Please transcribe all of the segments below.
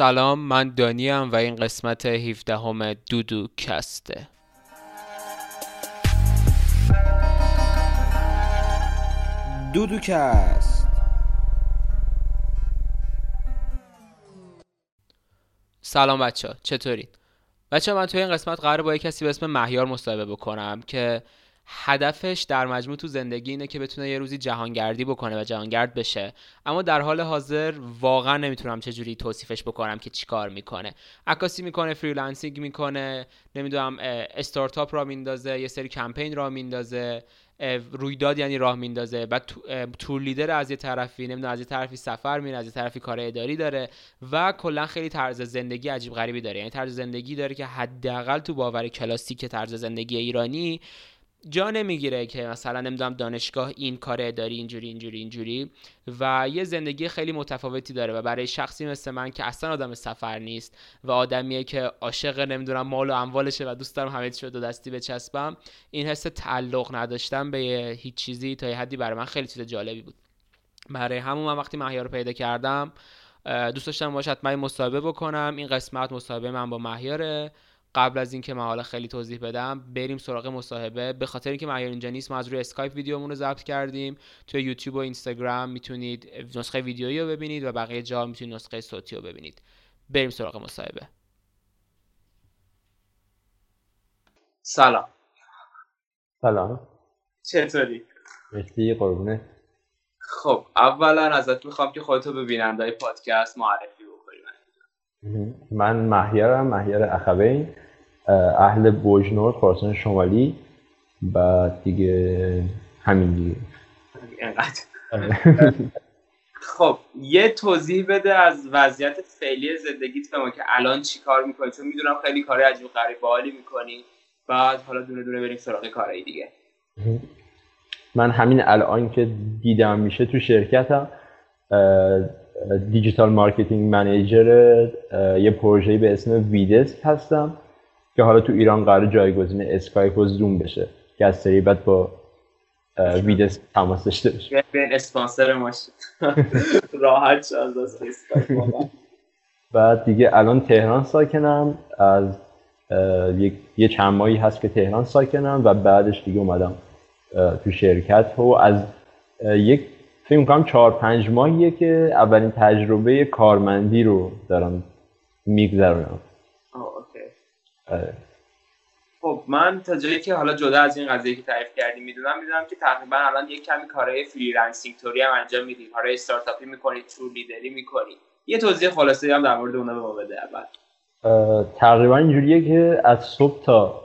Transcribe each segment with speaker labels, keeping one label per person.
Speaker 1: سلام من دانیم و این قسمت 17 همه دودو کسته
Speaker 2: دودوکست
Speaker 1: سلام بچه ها چطورین؟ بچه من توی این قسمت قرار با یک کسی به اسم مهیار مصاحبه بکنم که هدفش در مجموع تو زندگی اینه که بتونه یه روزی جهانگردی بکنه و جهانگرد بشه. اما در حال حاضر واقعا نمی‌تونم چجوری توصیفش بکنم که چیکار می‌کنه. عکاسی می‌کنه freelancing می‌کنه نمی‌دونم استارتاپ راه میندازه یه سری کمپین راه میندازه رویداد یعنی راه میندازه. بعد tour leader از یه طرفی نمی‌دونم از یه طرفی سفر میره از یه طرفی کار اداری داره و کلا خیلی طرز زندگی عجیب غریبی داره. یعنی طرز زندگی داره که حداقل تو باور کلاسیک طرز زندگی ایرانی جا نمی‌گیره که مثلا نمی‌دونم دانشگاه این کار داری اینجوری اینجوری اینجوری و یه زندگی خیلی متفاوتی داره و برای شخصی مثل من که اصلا آدم سفر نیست و آدمیه که عاشق نمی‌دونم مال و اموالشه و دوست دارم همه چی رو دو دستی بچسبم این حس تعلق نداشتم به هیچ چیزی تا یه حدی برای من خیلی چیز جالبی بود. برای همون من وقتی مهیار رو پیدا کردم دوست داشتم باش حتما مصاحبه بکنم. این قسمت مصاحبه من با مهیاره. قبل از اینکه من حالا خیلی توضیح بدم بریم سراغ مصاحبه. به خاطر اینکه معیار اینجا نیست ما از روی اسکایپ ویدیومون رو ضبط کردیم. توی یوتیوب و اینستاگرام می‌تونید نسخه ویدیویی رو ببینید و بقیه جا می‌تونید نسخه صوتی رو ببینید. بریم سراغ مصاحبه. سلام.
Speaker 3: سلام.
Speaker 1: چطوری؟
Speaker 3: مرسی قربونه
Speaker 1: خب اولا ازت می‌خوام که خودتو به بینندهای پادکست معرفی
Speaker 3: من مهیارم مهیار اخوین اهل بوجنور خراسان شمالی و دیگه همین دیگه.
Speaker 1: خب یه توضیح بده از وضعیت فعلی زندگیت به ما که الان چی کار می‌کنی؟ چون می‌دونم خیلی کار عجیب غریب باحالی می‌کنی. بعد حالا دونه دونه بریم سراغ کارهای دیگه.
Speaker 3: من همین الان که دیدم میشه تو شرکتم digital marketing manager یه پروژه‌ای به اسم ویدست هستم که حالا تو ایران قرار جایگزین اسکایپ و زوم بشه که از سری بعد با ویدست تماس داشته بشه
Speaker 1: بین اسپانسر ما راحت شد از اسکایپ
Speaker 3: بعد دیگه الان تهران ساکنم از یه چند ماهی هست که تهران ساکنم و بعدش دیگه اومدم تو شرکت. و از یک فکر می‌کنم چهار پنج ماهیه که اولین تجربه کارمندی رو دارم میگذرونم.
Speaker 1: خب من تا جایی که حالا جدا از این قضیه که تعریف کردیم می‌دونم می‌دونم که تقریبا الان یک کمی کارهای freelancing توری هم انجام میدی کارهای استارتاپی می‌کنی tour leader ی می‌کنی یه توضیح خلاصه هم در مورد اونها به ما بده اول.
Speaker 3: تقریبا اینجوریه که از صبح تا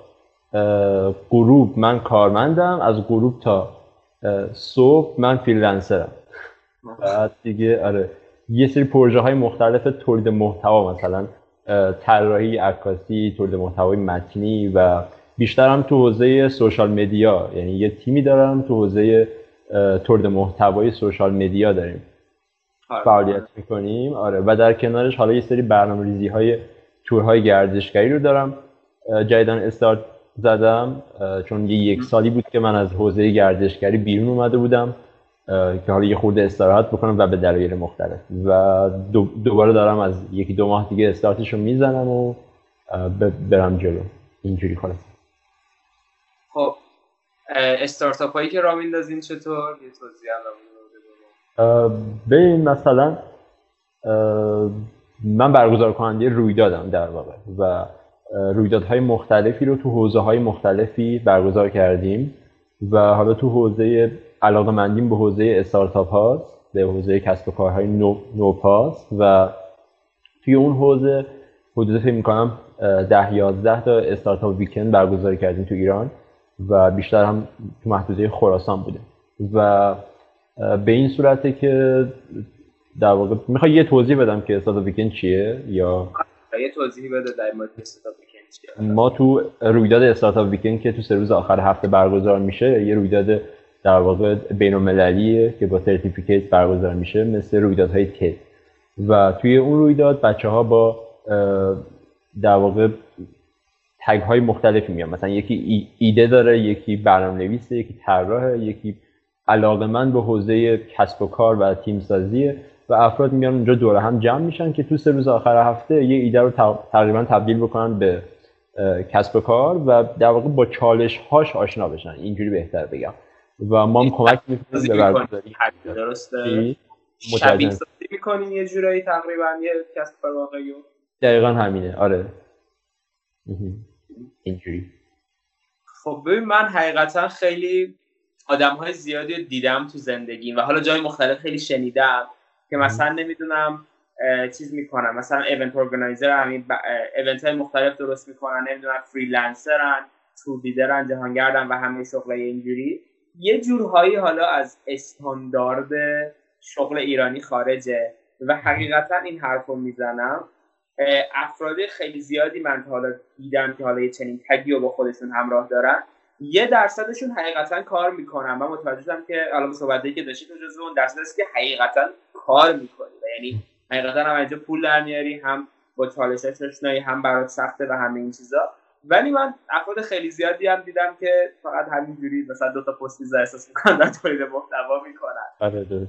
Speaker 3: غروب من کارمندم از غروب تا صبح من freelancer م بعد دیگه آره. یه سری پروژه های مختلف تولید محتوا مثلا طراحی عکاسی تولید محتوای متنی و بیشتر هم تو حوزه سوشال مدیا. یعنی یه تیمی دارم تو حوزه تولید محتوای سوشال مدیا داریم. آره. فعالیت می‌کنیم. آره. و در کنارش حالا یه سری برنامه ریزی های تورهای گردشگری رو دارم. جدیدن استارت زدم چون یه یک سالی بود که من از حوزه گردشگری بیرون اومده بودم که حالا یه خورده استراحت بکنم و به دلایل مختلف. و دوباره دارم از یکی دو ماه دیگه استارتش رو می‌زنم و برم جلو. اینجوری خلاص
Speaker 1: خب استارتاپ هایی که را میندازین چطور؟ یه توضیح
Speaker 3: ببین مثلا من برگزار کننده رویدادم در واقع و رویدادهای مختلفی رو تو حوزه های مختلفی برگزار کردیم و حالا تو حوزه علاقه مندیم به حوزه استارتاپ هاست به حوزه کسب و کارهای نو، نوپاس و توی اون حوزه حدود فکر می‌کنم ده یازده تا استارتاپ ویکند برگزار کردیم تو ایران و بیشتر هم تو محدوده خراسان بوده و به این صورته که در واقع می‌خوای یه توضیح بدم که استارتاپ ویکند چیه یا
Speaker 1: یه توضیحی بده در مورد استارتاپ
Speaker 3: ما تو رویداد استارتاپ ویکند که تو سه روز آخر هفته برگزار میشه یه رویداد در واقع بین المللیه که با سرتیفیکیت برگزار میشه مثل رویدادهای تد و توی اون رویداد بچه ها با در واقع تگ های مختلفی میان. مثلا یکی ایده داره یکی برنامه نویسه یکی طراحه یکی علاقه من به حوزه کسب و کار و تیم سازیه و افراد میان اونجا دور هم جمع میشن که تو سه روز آخر هفته یه ایده رو تقریبا تبدیل بکنن به کسب کار و در واقع با چالش هاش آشنا بشن. اینجوری بهتر بگم. و ما هم کمک می‌کنیم به برگزاری.
Speaker 1: درسته؟ شبیه سازی می‌کنین یه جورایی تقریبا یه کسب کار واقعی
Speaker 3: دقیقا همینه. آره. اینجوری.
Speaker 1: خب ببین من حقیقتا خیلی آدم های زیادی دیدم تو زندگیم و حالا جای مختلف خیلی شنیدم. که مثلا نمی‌دونم چیز می‌کنن. مثلا event organizer همین event های مختلف درست می‌کنن نمی‌دونم freelancer ن tour leader ن جهانگردن و همه شغل اینجوری. یه جورهایی حالا از استاندارد شغل ایرانی خارجه و حقیقتا این حرف رو می‌زنم افراد خیلی زیادی من حالا دیدم که حالا یه چنین tag ی رو با خودشون همراه دارن. یه درصدشون حقیقتا کار می‌کنن. و متوجه شدم که حالا صحبتی که داشتی تو جزو اون درصد است که حقیقتا کار می‌کنی و یعنی حقیقتا هم اینجا پول در میاری هم با چالش آشنایی هم برات سخته و همه این چیزا. ولی من افراد خیلی زیادی هم دیدم که فقط همینجوری مثلا دو تا پست میز احساس می‌کنن تولید محتوا می‌کنن.
Speaker 3: آره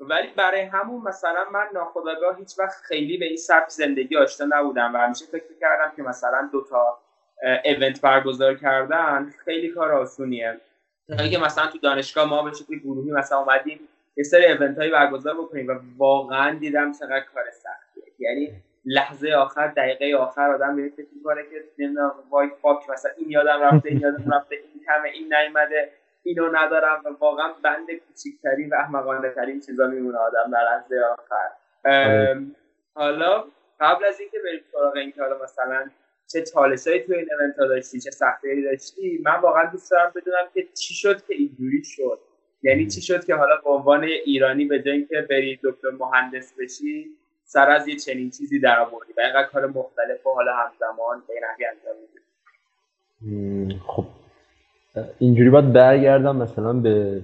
Speaker 1: ولی برای همون مثلا من ناخداگاه هیچ وقت خیلی به این سبک زندگی آشنا نبودم و همیشه فکر کردم که مثلا دو تا ایونت برگزار کردن خیلی کار آسونیه. که مثلا تو دانشگاه ما به شکل گروهی مثلا اومدیم یه سری ایونت هایی برگزار بکنیم و واقعا دیدم چقدر کار سختیه. یعنی لحظه آخر دقیقه آخر آدم به فکر می‌کنه که نمی‌دونم وای فاک مثلا این یادم رفته این یادم رفته این کمه این نیومده اینو ندارم و واقعا بند کوچیکترین و احمقانه ترین چیزا میمونه آدم در لحظه آخر. آره. حالا قبل از اینکه بریم سراغ اینکه حالا مثلا چه چالشایی تو این ایونت داشتی چه سختیایی داشتی من واقعا دوست دارم بدونم که چی شد که اینجوری شد. یعنی چی شد که حالا به عنوان ایرانی به جای اینکه بری دکتر مهندس بشی سر از یه چنین چیزی در آوردی و اینقدر کار مختلف و حالا همزمان این انجام
Speaker 3: میدی خب اینجوری باید برگردم مثلا به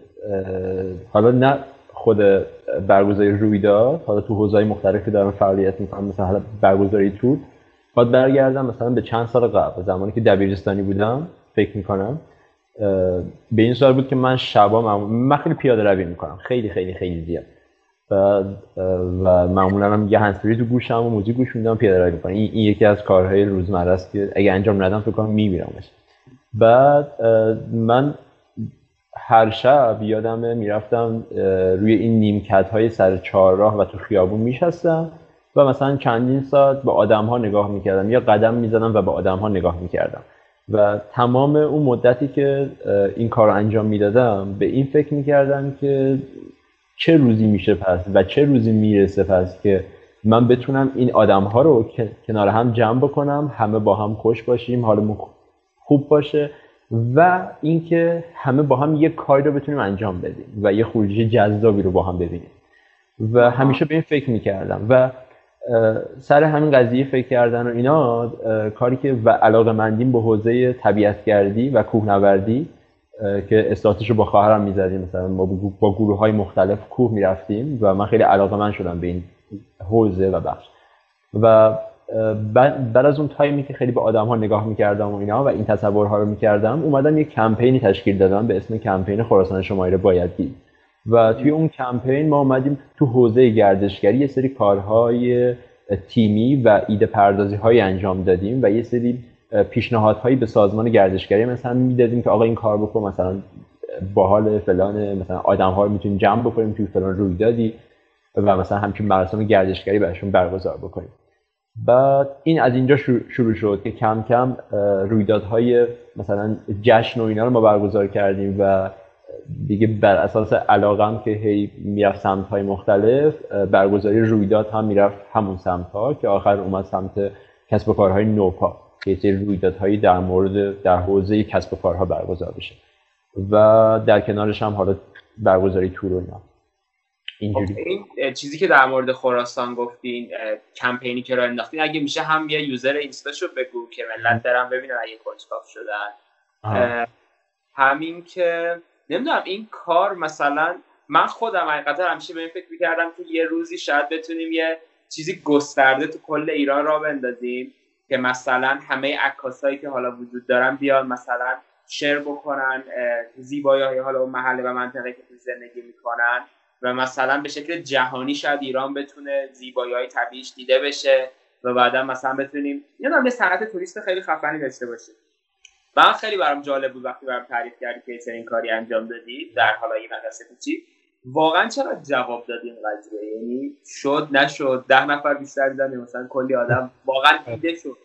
Speaker 3: حالا نه خود برگزاری رویداد حالا تو حوزه‌های مختلفی دارم فعالیت می‌کنم مثلا برگزاری تور باید برگردم مثلا به چند سال قبل زمانی که دبیرستانی بودم فکر می‌کنم به این سال بود که من شبا من خیلی پیاده روی می‌کنم خیلی خیلی خیلی زیاد. و, و معمولا هم یه هنسفری تو گوشم و موزیک گوش میدم پیاده روی می‌کنم. این, یکی از کارهای روزمره است که اگه انجام ندم فکر کنم میمیرمش. بعد من هر شب یادمه می‌رفتم روی این نیمکت های سر چهارراه و تو خیابون میشستم. و مثلا چندین ساعت به آدم ها نگاه می‌کردم. یا قدم می‌زدم و به آدم ها نگاه می‌کردم. و تمام اون مدتی که این کار رو انجام می‌دادم به این فکر می‌کردم که چه روزی میشه پس و چه روزی می‌رسه پس که من بتونم این آدم ها رو کنار هم جمع بکنم همه با هم خوش باشیم حالمون خوب باشه و اینکه همه با هم یه کاری رو بتونیم انجام بدیم و یه خروجی جذابی رو با هم ببینیم. و همیشه به این فکر می‌کردم. و سر همین قضیه فکر کردن و اینا کاری که و علاقه مندیم به حوزه طبیعتگردی و کوهنوردی که اصلاحاتش رو با خواهرم می‌زدیم. مثلا ما با گروه های مختلف کوه می‌رفتیم و من خیلی علاقه من شدم به این حوزه و بخش. و بعد از اون تایمی که خیلی به آدم ها نگاه می‌کردم و اینا و این تصورها رو می‌کردم اومدم یک کمپینی تشکیل دادم به اسم کمپین خراسان شمایی رو باید دید و توی اون کمپین ما اومدیم تو حوزه گردشگری یه سری کارهای تیمی و ایده پردازی های انجام دادیم و یه سری پیشنهادهایی به سازمان گردشگری مثلا می‌دادیم که آقا این کار بکن مثلا باحال فلان مثلا آدم ها رو می‌تونیم جمع بکنیم توی فلان رویدادی و مثلا همچین مراسم گردشگری براشون برگزار بکنیم. بعد این از اینجا شروع شد که کم کم رویدادهای مثلا جشن و اینا رو ما برگزار کردیم و دیگه بر اساس علاقم که هی می‌رفت سمت های مختلف برگزاری رویداد هم می‌رفت همون سمت ها که آخر اومد سمت کسب و کارهای نوپا که سری رویدادهایی در مورد در حوزه کسب و کارها برگزار بشه. و در کنارش هم حالا برگزاری تور و
Speaker 1: اینجوری. خب، این چیزی که در مورد خراسان گفتین کمپینی که را انداختین اگه میشه هم یه یوزر اینستاشو بگو که ملت برن ببینن اگه کنجکاف شدن. همین که نمی‌دونم این کار مثلا من خودم حقیقتا همیشه به این فکر می‌کردم که یه روزی شاید بتونیم یه چیزی گسترده تو کل ایران را بندازیم که مثلا همه عکاسایی که حالا وجود دارن بیان مثلا شیر بکنن زیبایی های حالا اون محله و منطقه که تو زندگی می‌کنن و مثلا به شکل جهانی شاید ایران بتونه زیبایی های طبیعیش دیده بشه و بعدا مثلا بتونیم یه یه صنعت توریست خیلی خفنی داشته باشیم من خیلی برام جالب بود وقتی برام تعریف کردی که این کاری انجام دادی در حالا این مدرسه کوچیک واقعا چرا جواب دادی این قضیه؟ یعنی شد نشد؟ ده نفر بیشتر دیدن؟ مثلا کلی آدم واقعا دیده شد.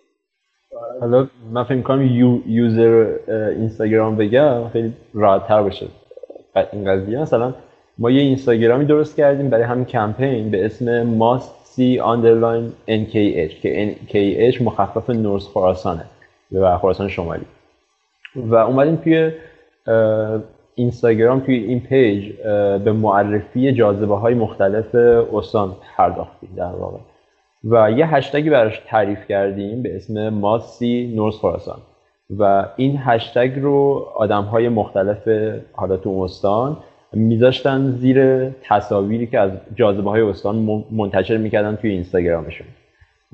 Speaker 3: حالا من فکر می‌کنم یو، یوزر اینستاگرام بگم خیلی راحت تر باشه این قضیه مثلا ما یه اینستاگرامی درست کردیم برای همین کمپین به اسم must see underline nkh که nkh مخفف نورس خراسانه به خراسان شمالی. و اومدیم توی اینستاگرام توی این پیج به معرفی جاذبه های مختلف استان پرداختیم در واقع. و یه هشتگی براش تعریف کردیم به اسم ماسی نورس خراسان. و این هشتگ رو آدم های مختلف حالا تو استان میذاشتن زیر تصاویری که از جاذبه های استان منتشر می‌کردن توی اینستاگرامشون.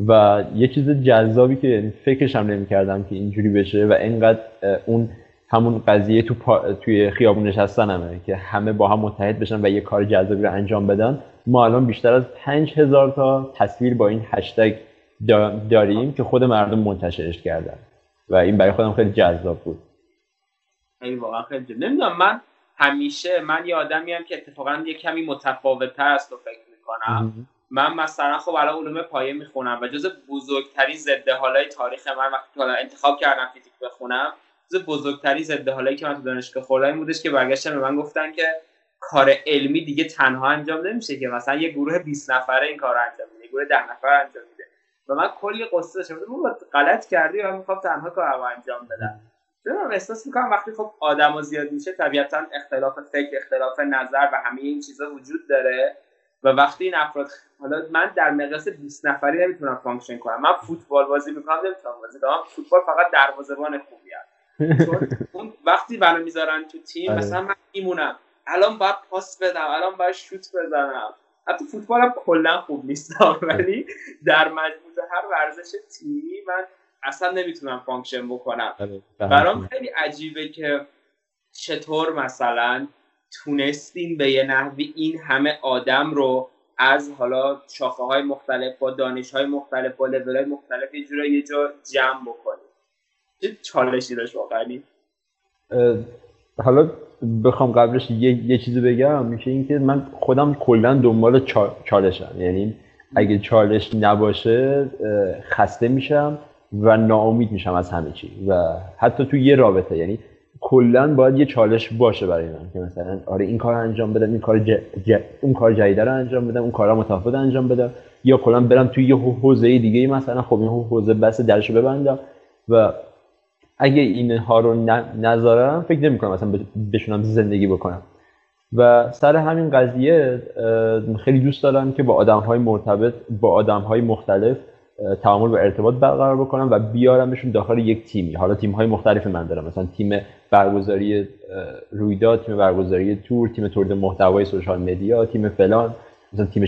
Speaker 3: و یه چیز جذابی که فکرش هم نمی‌کردم که اینجوری بشه و اینقدر اون همون قضیه تو توی خیابون نشستنمه که همه با هم متحد بشن و یه کار جذابی رو انجام بدن. ما الان بیشتر از 5000 تا تصویر با این هشتگ داریم که خود مردم منتشرش کردن و این برای خودم خیلی جذاب بود.
Speaker 1: خیلی واقعا خیلی نمی‌دونم من همیشه من یه آدمی هم که اتفاقا یه کمی متفاوت تر است فکر می‌کنم. من مثلا خب الان علوم پایه می‌خونم و جز بزرگترین ضد حالای تاریخ من وقتی انتخاب کردم فیزیک بخونم جز بزرگترین ضد حالایی که من تو دانشگاه خوردم بودش که برگشتن به من گفتن که کار علمی دیگه تنها انجام نمیشه که مثلا یه گروه 20 نفره این کار انجام میده گروه 10 نفره انجام میده. و من کلی غصه داشتم من غلط کردی و می‌خوام تنها کارو انجام بدم. من احساس می‌کنم وقتی خب آدم زیاد میشه طبیعتا اختلاف فکر اختلاف نظر و همه این چیزا وجود داره. و وقتی این افراد حالا من در مقیاس 20 نفری نمی‌تونم function کنم. من فوتبال بازی می‌کنم نمی‌تونم بازی کنم. فوتبال فقط دروازه‌بان خوبی چون اون وقتی منو می‌ذارن تو تیم آره. مثلا من میمونم. الان باید پاس بدم الان باید شوت بزنم. حتی فوتبال هم کلا خوب نیست ولی در مجموع هر ورزش تیمی من اصلا نمی‌تونم function بکنم. آره، برام خیلی عجیبه که چطور مثلا تونستین به یه نحوی این همه آدم رو از حالا شاخه های مختلف با دانش های مختلف با لول های مختلف یه جورا یه جا جمع بکنید چه چالشی داشت واقعا؟
Speaker 3: حالا بخوام قبلش یه, یه چیزی بگم میشه اینکه من خودم کلا دنبال چالشم. یعنی اگه چالش نباشه خسته میشم و ناامید میشم از همه چی. و حتی تو یه رابطه یعنی کلا باید یه چالش باشه برای من که مثلا آره این کار انجام بدم این کار اون کار جدید رو انجام بدم اون کارا متفاوت انجام بدم. یا کلا برم توی یه حوزه دیگه مثلا خب این حوزه بس درشو ببندم. و اگه اینها رو نذارم فکر نمی کنم مثلا بشونم زندگی بکنم. و سر همین قضیه خیلی دوست دارم که با آدم های مرتبط با آدم های مختلف تعامل و ارتباط برقرار بکنم و بیارمشون داخل یک تیمی. حالا تیم های مختلف من دارم. مثلا تیم برگزاری رویداد تیم برگزاری تور تیم تولید محتوای سوشال مدیا تیم فلان مثلا تیم,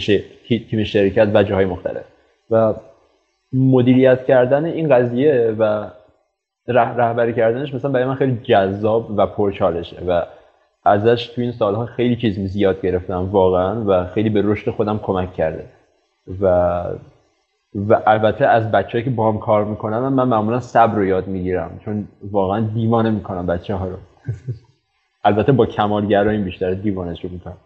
Speaker 3: تیم شرکت و جاهای مختلف. و مدیریت کردن این قضیه و رهبری کردنش مثلا برای من خیلی جذاب و پرچالشه و ازش تو این سالها خیلی چیز زیاد گرفتم واقعا و خیلی به رشد خودم کمک کرده. و و البته از بچه‌ای که با هم کار می‌کنن من معمولا صبر رو یاد می‌گیرم چون واقعا دیوانه می‌کنم بچه ها رو. البته با کمالگرایی بیشتر دیوانش رو می‌کنم.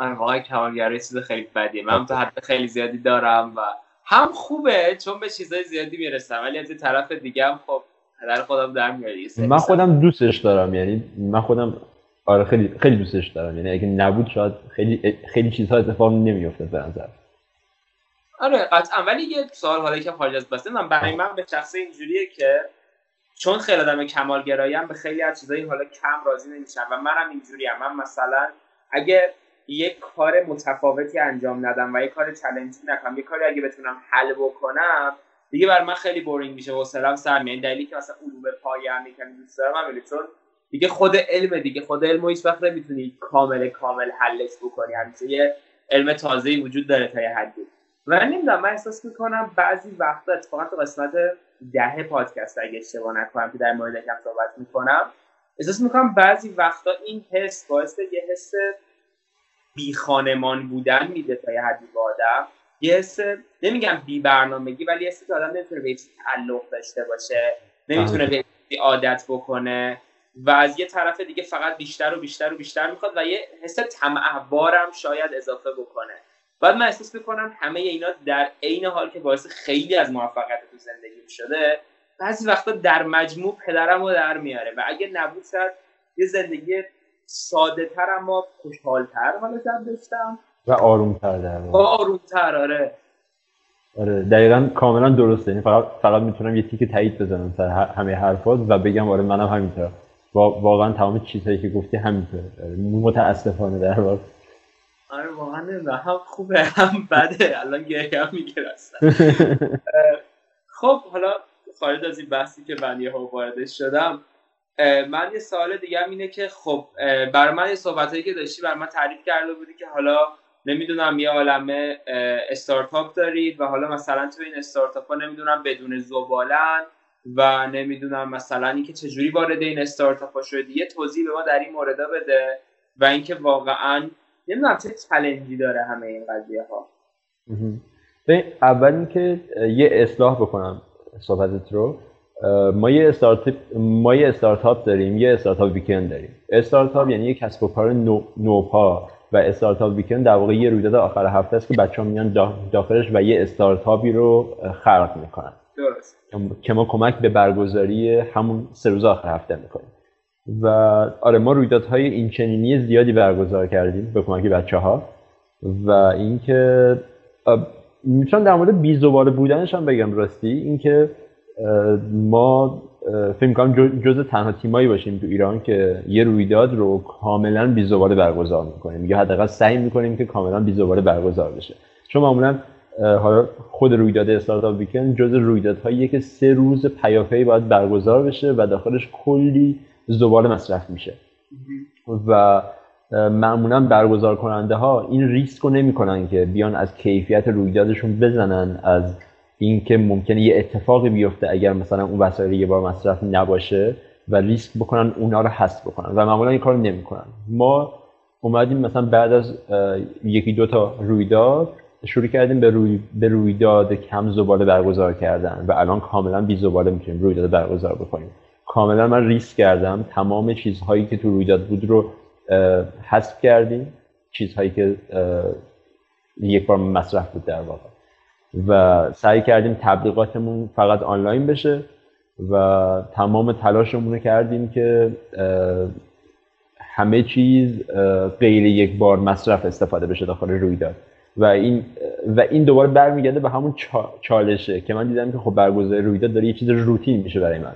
Speaker 1: من واقعا کمالگرایی چیز خیلی بدیه. من تو حد خیلی زیادی دارم و هم خوبه چون به چیزای زیادی می‌رسم ولی از طرف دیگه هم خب پدر خودم در میاری
Speaker 3: من خودم دوستش دارم یعنی من خودم آره خیلی خیلی دوستش دارم. یعنی اگه نبود شاید خیلی خیلی چیزها اتفاق نمیافتاد به نظر.
Speaker 1: آره قطعا. ولی یه سوال حالا که خارج از بسته من برای من به شخص اینجوریه که چون خیلی آدم کمالگراییم به خیلی از چیزایی حالا کم راضی نمیشم و منم اینجوریم من مثلا اگه یک کار متفاوتی انجام ندم و یک کار چالنجی نکنم یک کاری اگه بتونم حل بکنم دیگه بر من خیلی بورینگ میشه. و سلام سر میاد دلیلی که مثلا علوم پایه هم یکم دوست دارم همینه چون دیگه خود علم دیگه خود علم هیچ وقت نمی‌تونی کامل کامل حلش بکنی. همیشه یه علم تازه وجود داره تا یه حدی. و نمی‌دونم من احساس می‌کنم بعضی وقتا اتفاقا تو قسمت ده پادکست اگه اشتباه نکنم که در مورد یکم صحبت می‌کنم احساس می‌کنم بعضی وقتا این حس باعث یه حس بی خانمان بودن میده تا یه حدی به آدم. یه حس نمیگم بی برنامگی ولی حس که آدم نمی‌تونه به تعلق داشته باشه نمی‌تونه به عادت بکنه و از یه طرف دیگه فقط بیشتر و بیشتر و بیشتر می‌خواد و یه حس طمعبارم شاید اضافه بکنه. بعد من احساس می‌کنم همه اینا در عین حال که باعث خیلی از موفقیت تو زندگی شده بعضی وقتا در مجموع پدرم رو در میاره و اگه نبود شد یه زندگی ساده تر اما خوشحالتر حالا داشتم.
Speaker 3: و آرومتر در
Speaker 1: آرومتر آره.
Speaker 3: آره دقیقا کاملا درسته. یعنی فقط فقط می‌تونم یه تیک تایید بزنم سر همه حرفات و بگم آره منم همینطور. واقعا تمام چیزهایی که گفتی همینطور آره، متاسفانه در واقع.
Speaker 1: آره واقعا هم خوبه هم بده. الان گریه هم خب حالا خارج از این بحثی که من یه وارد شدم من یه سوال دیگه هم اینه که خب برای من یه صحبت که داشتی برای من تعریف کرده بودی که حالا نمی‌دونم یه عالمه استارتاپ دارید و حالا مثلا تو این استارتاپ ها نمی‌دونم بدون زبالن و نمی‌دونم مثلا اینکه چجوری وارد این استارتاپ ها شدی. یه توضیح به ما در این مورد بده و اینکه واقعا نمی‌دونم چه چلنجی داره همه این قضیه ها
Speaker 3: اول اینکه یه اصلاح بکنم صحبتت رو. ما یه استارتاپ ما یه استارتاپ داریم یه استارتاپ ویکند داریم. استارتاپ یعنی یه کسب و کار نو، نوپا و استارتاپ ویکند در واقع یه رویداد آخر هفته است که بچه ها میان داخلش و یه استارتاپی رو خلق می‌کنن.
Speaker 1: درست.
Speaker 3: که ما کمک به برگزاری همون سه روز آخر هفته می‌کنیم. و آره ما رویدادهای این چنینی زیادی برگزار کردیم به کمک بچه ها و اینکه می‌تونم در مورد بی بودنش هم بگم راستی. اینکه ما فکر کنم جز تنها تیمایی باشیم تو ایران که یه رویداد رو کاملا بی برگزار می‌کنیم. یا حداقل سعی می‌کنیم که کاملا بی برگزار بشه. چون معمولا حالا خود رویداد استارتاپ ویکند جز رویدادهاییه که سه روز پیاپی باید برگزار بشه و داخلش کلی زباله مصرف میشه. و معمولا برگزار کننده ها این ریسک رو نمی‌کنن که بیان از کیفیت رویدادشون بزنن از اینکه ممکنه یه اتفاقی بیفته اگر مثلا اون وسایل یه بار مصرف نباشه و ریسک بکنن اونا رو حذف بکنن. و معمولا این کارو نمی‌کنن. ما اومدیم مثلا بعد از یکی دو تا رویداد شروع کردیم به, روی، به رویداد کم زباله برگزار کردن و الان کاملا بی زباله می‌تونیم رویداد برگزار بکنیم. کاملا من ریسک کردم. تمام چیزهایی که تو رویداد بود رو حذف کردیم. چیزهایی که یک بار مصرف بود در واقع. و سعی کردیم تبلیغاتمون فقط آنلاین بشه و تمام تلاشمون رو کردیم که همه چیز غیر یک بار مصرف استفاده بشه داخل رویداد. و این و این دوباره برمیگرده به همون چالشه که من دیدم که خب برگزاری رویداد داره یه چیز روتین میشه برای من.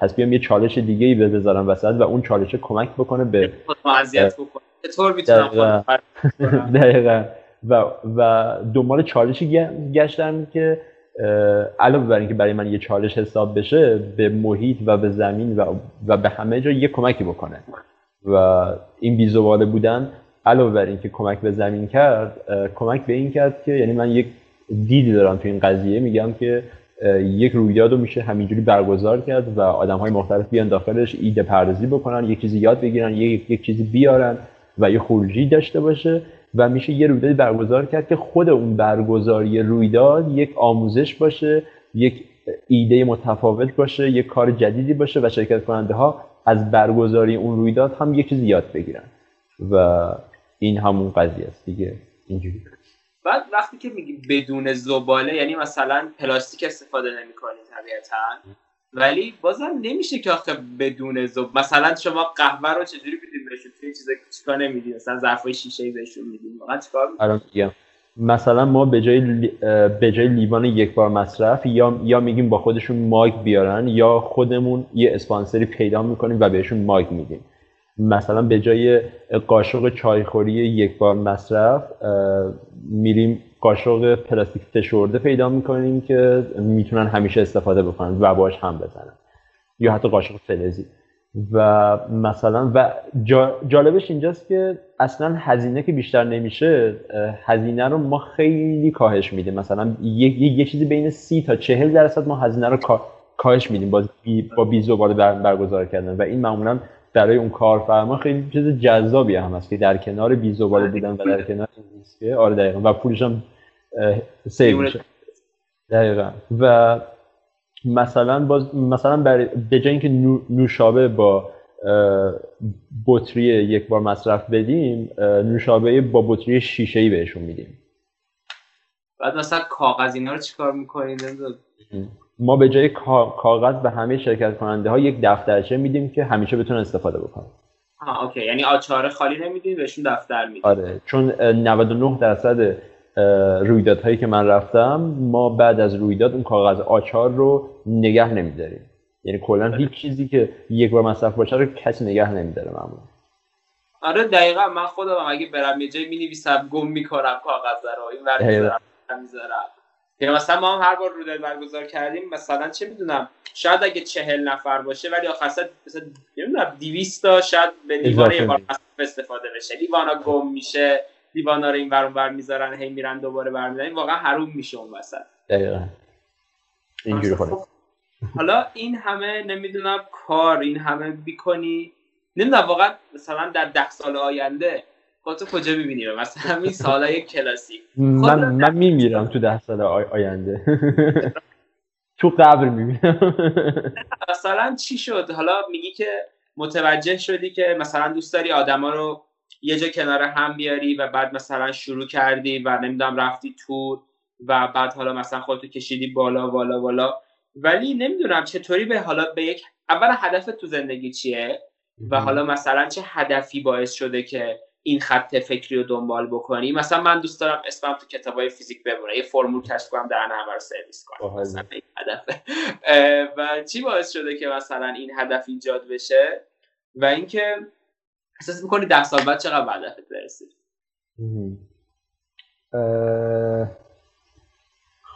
Speaker 3: پس بیام یه چالش دیگه ای بذارم وسط و اون چالش کمک بکنه به
Speaker 1: چطور می‌تونم
Speaker 3: دقیقا. و و دنبال چالشی گشتم که علاوه بر اینکه برای من یه چالش حساب بشه به محیط و به زمین و, و به همه جا یه کمکی بکنه. و این بیزواله بودن علاوه بر اینکه کمک به زمین کرد کمک به این کرد که یعنی من یک دیدی دارم تو این قضیه میگم که یک رویداد رو میشه همینجوری برگزار کرد و آدم های مختلف بیان داخلش ایده پردازی بکنن یک چیزی یاد بگیرن یک, یک چیزی بیارن و یه خروجی داشته باشه و میشه یه رویدادی برگزار کرد که خود اون برگزاری رویداد یک آموزش باشه یک ایده متفاوت باشه یک کار جدیدی باشه و شرکت کننده ها از برگزاری اون رویداد هم یک چیزی یاد بگیرن. و این همون قضیه است دیگه. اینجوری.
Speaker 1: بعد وقتی که میگی بدون زباله یعنی مثلا پلاستیک استفاده نمی‌کنی طبیعتا. ولی بازم نمیشه که آخه بدون زب مثلا شما قهوه رو چجوری می‌دید بهشون؟ توی چیزا چیکار نمی‌دید مثلا ظرفای شیشه ای بهشون می‌دید. واقعا چیکار
Speaker 3: مثلا ما به جای به جای لیوان یک بار مصرف یا یا میگیم با خودشون مایک بیارن یا خودمون یه اسپانسری پیدا می‌کنیم و بهشون مایک میدیم. مثلا به جای قاشق چایخوری یک بار مصرف میریم قاشق پلاستیک فشرده پیدا می‌کنیم که می‌تونن همیشه استفاده بکنن و باش هم بزنن. یا حتی قاشق فلزی. و مثلا و جالبش اینجاست که اصلا هزینه که بیشتر نمیشه هزینه رو ما خیلی کاهش میدیم. مثلا یه, یه چیزی بین سی تا چهل درصد ما هزینه رو کاهش میدیم. با بی با بی برگزار کردن. و این معمولا برای اون کارفرما خیلی چیز جذابی هم هست که در کنار بی زباله بودن و در کنار این آره دقیقا. و پولش هم سیو میشه. دقیقا. و مثلا باز مثلا برای به جای اینکه نوشابه با بطری یک بار مصرف بدیم نوشابه با بطری شیشه ای بهشون میدیم.
Speaker 1: بعد مثلا کاغذ اینا رو چیکار می‌کنید
Speaker 3: ما به جای کاغذ به همه شرکت کننده ها یک دفترچه میدیم که همیشه بتونن استفاده بکنن.
Speaker 1: آه اوکی. یعنی آچار خالی نمیدیم بهشون دفتر میدیم.
Speaker 3: آره چون 99 درصد رویدادهایی که من رفتم ما بعد از رویداد اون کاغذ آچار رو نگه نمیداریم. یعنی کلا هیچ چیزی که یک بار مصرف باشه رو کسی نگه نمیداره معمولا.
Speaker 1: آره دقیقا. من خودم اگه برم یه جایی می‌نویسم گم می‌کنم کاغذ رو. این می‌ذارم. یعنی مثلا ما هم هر بار رویداد برگزار کردیم مثلا چه می‌دونم شاید اگه چهل نفر باشه ولی آخر سر مثلا نمی‌دونم 200 تا شاید به لیوان یه بار استفاده بشه. لیوانا گم میشه لیوانا رو این ور اون می‌ذارن هی میرن دوباره برمیدارن. واقعا حروم میشه اون وسط.
Speaker 3: دقیقاً. اینجوری
Speaker 1: خب. حالا این همه نمی‌دونم کار این همه بیکنی نمی‌دونم واقعا مثلا در ده سال آینده خودتو کجا می‌بینی؟ مثلا همین سالهای کلاسیک.
Speaker 3: من, من میمیرم تو ده سال آینده. تو قبر می‌بینم
Speaker 1: مثلا چی شد؟ حالا میگی که متوجه شدی که مثلا دوست داری آدما رو یه جا کنار هم بیاری و بعد مثلا شروع کردی و نمی‌دونم رفتی تور و بعد حالا مثلا خودتو کشیدی بالا بالا بالا ولی نمی‌دونم چطوری به حالا به یک اول هدف تو زندگی چیه؟ و حالا مثلا چه هدفی باعث شده که این خط فکری رو دنبال بکنی. مثلا من دوست دارم اسمم تو کتابای فیزیک بمونه. یه فرمول کشف کنم در رو سرویس کنم. مثلا این هدفه و چی باعث شده که مثلا این هدف ایجاد بشه؟ و اینکه احساس می‌کنی ده سال بعد چقدر هدفت برسی؟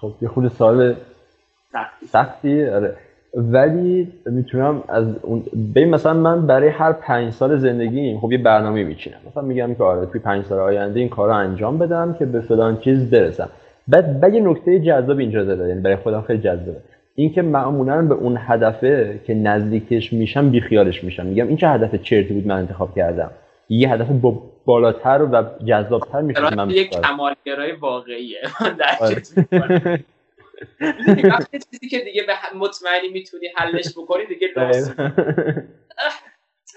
Speaker 3: خب یه خود سال سختی. آره. ولی می‌تونم از اون ببین مثلا من برای هر پنج سال زندگی خب یه برنامه میچینم. مثلا میگم که آره توی پنج سال آینده این کار رو انجام بدم که به فلان چیز برسم. بعد بعد یه نکته جذاب اینجا داره یعنی برای خودم خیلی جذابه. اینکه معمولا به اون هدفه که نزدیکش میشم بیخیالش میشم. میگم این چه هدف چرتی بود من انتخاب کردم؟ یه هدف با بالاتر و جذابتر میشه
Speaker 1: من یک کمالگرای واقعیه. وقتی چیزی که دیگه به مطمئنی می‌تونی حلش بکنی دیگه لازم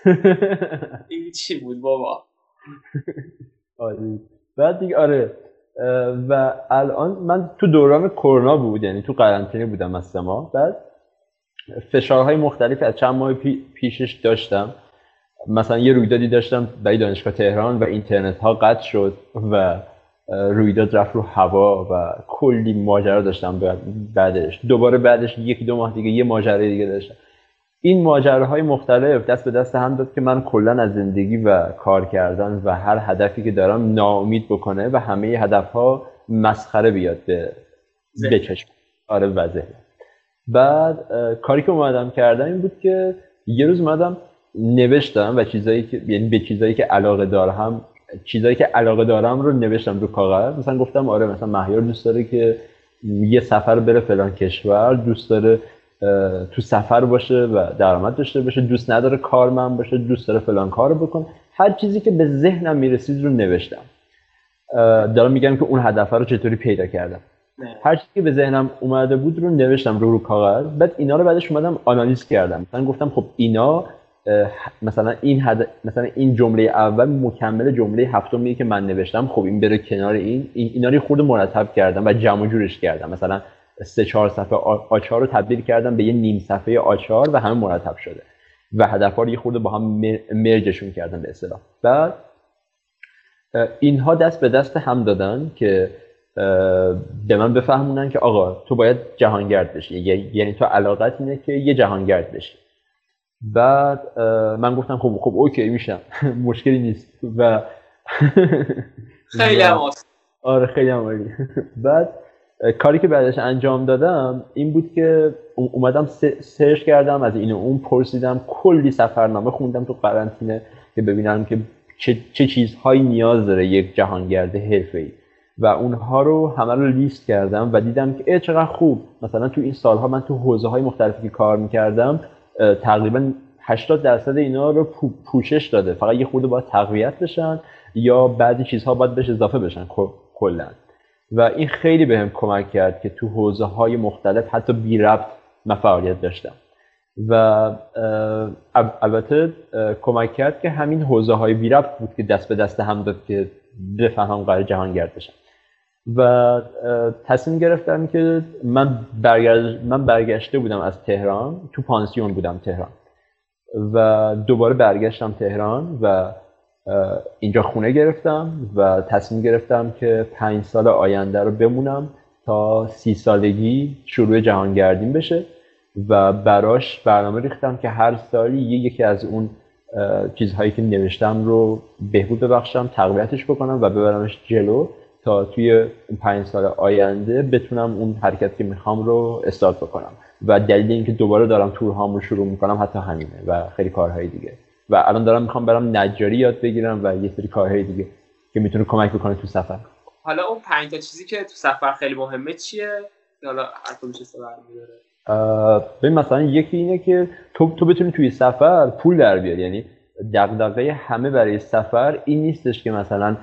Speaker 1: این چی بود بابا؟
Speaker 3: آره بعد دیگه آره. و الان من تو دوران کرونا بود یعنی تو قرنطینه بودم از ما بعد فشارهای مختلفی از چند ماه پیشش داشتم. مثلا یه رویدادی داشتم برای دانشگاه تهران و اینترنت ها قطع شد و رویداد رفت رو هوا و کلی ماجرا داشتم بعدش. دوباره بعدش یکی دو ماه دیگه یه ماجرای دیگه داشتم این ماجراهای مختلف دست به دست هم داد که من کلا از زندگی و کار کردن و هر هدفی که دارم ناامید بکنه و همه هدفها مسخره بیاد به بچشم آره وضعه بعد کاری که اومدم کردم این بود که یه روز اومدم نوشتم و چیزایی که یعنی به چیزایی که علاقه دارم چیزایی که علاقه دارم رو نوشتم رو کاغذ. مثلا گفتم آره مثلا مهیار دوست داره که یه سفر بره فلان کشور دوست داره تو سفر باشه و درآمد داشته باشه دوست نداره کارمند باشه دوست داره فلان کارو بکنه. هر چیزی که به ذهنم می‌رسید رو نوشتم. دارم میگم که اون هدف رو چطوری پیدا کردم. هر چیزی که به ذهنم اومده بود رو نوشتم رو رو کاغذ. بعد اینا رو بعدش اومدم آنالیز کردم. مثلا گفتم خب اینا مثلا این حد... مثلا این جمله اول مکمل جمله هفتمی که من نوشتم. خب این بره کنار این. اینا رو خورده مرتب کردم و جمع جورش کردم. مثلا سه چهار صفحه آچار رو تبدیل کردم به یه نیم صفحه آچار و همه مرتب شده. و هدف رو یه خورده با هم مرجشون کردم به اصطلاح. بعد اینها دست به دست هم دادن که به من بفهمونن که آقا تو باید جهانگرد بشی. یعنی تو علاقت اینه که یه جهانگرد بشی. بعد من گفتم خب خب اوکی میشم. مشکلی نیست. و
Speaker 1: خیلی هم
Speaker 3: آره خیلی هم بعد کاری که بعدش انجام دادم این بود که اومدم سرچ کردم از این اون پرسیدم کلی سفرنامه خوندم تو قرنطینه که ببینم که چه, چه چیزهایی نیاز داره یک جهانگرد حرفه‌ای. و اونها رو همه رو لیست کردم و دیدم که چقدر خوب. مثلا تو این سالها من تو حوزه های مختلفی که کار می‌کردم تقریبا 80 درصد اینا رو پوشش داده. فقط یه خورده باید تقویت بشن یا بعضی چیزها باید بهش اضافه بشن کلا. و این خیلی بهم کمک کرد که تو حوزه های مختلف حتی بی ربط من فعالیت داشتم. و البته کمک کرد که همین حوزه های بی ربط بود که دست به دست هم داد که بفهمم قرار جهانگرد بشم و تصمیم گرفتم که من, برگشت من برگشته بودم از تهران تو پانسیون بودم تهران و دوباره برگشتم تهران و اینجا خونه گرفتم و تصمیم گرفتم که پنج سال آینده رو بمونم تا سی سالگی شروع جهانگردیم بشه و براش برنامه ریختم که هر سالی یکی از اون چیزهایی که نوشتم رو بهبود ببخشم تقویتش بکنم و ببرمش جلو. تا توی پنج سال آینده بتونم اون حرکت که می‌خوام رو استارت بکنم. و دلیل اینکه دوباره دارم تورهام رو شروع می‌کنم حتی همینه و خیلی کارهای دیگه. و الان دارم می‌خوام برم نجاری یاد بگیرم و یه سری کارهای دیگه که می‌تونه کمک بکنه تو سفر.
Speaker 1: حالا اون پنج تا چیزی که تو سفر خیلی مهمه چیه؟ حالا هر کدومش
Speaker 3: ببین مثلا یکی اینه که تو تو بتونی توی سفر پول در بیاری. یعنی دغدغه همه برای سفر این نیستش که مثلا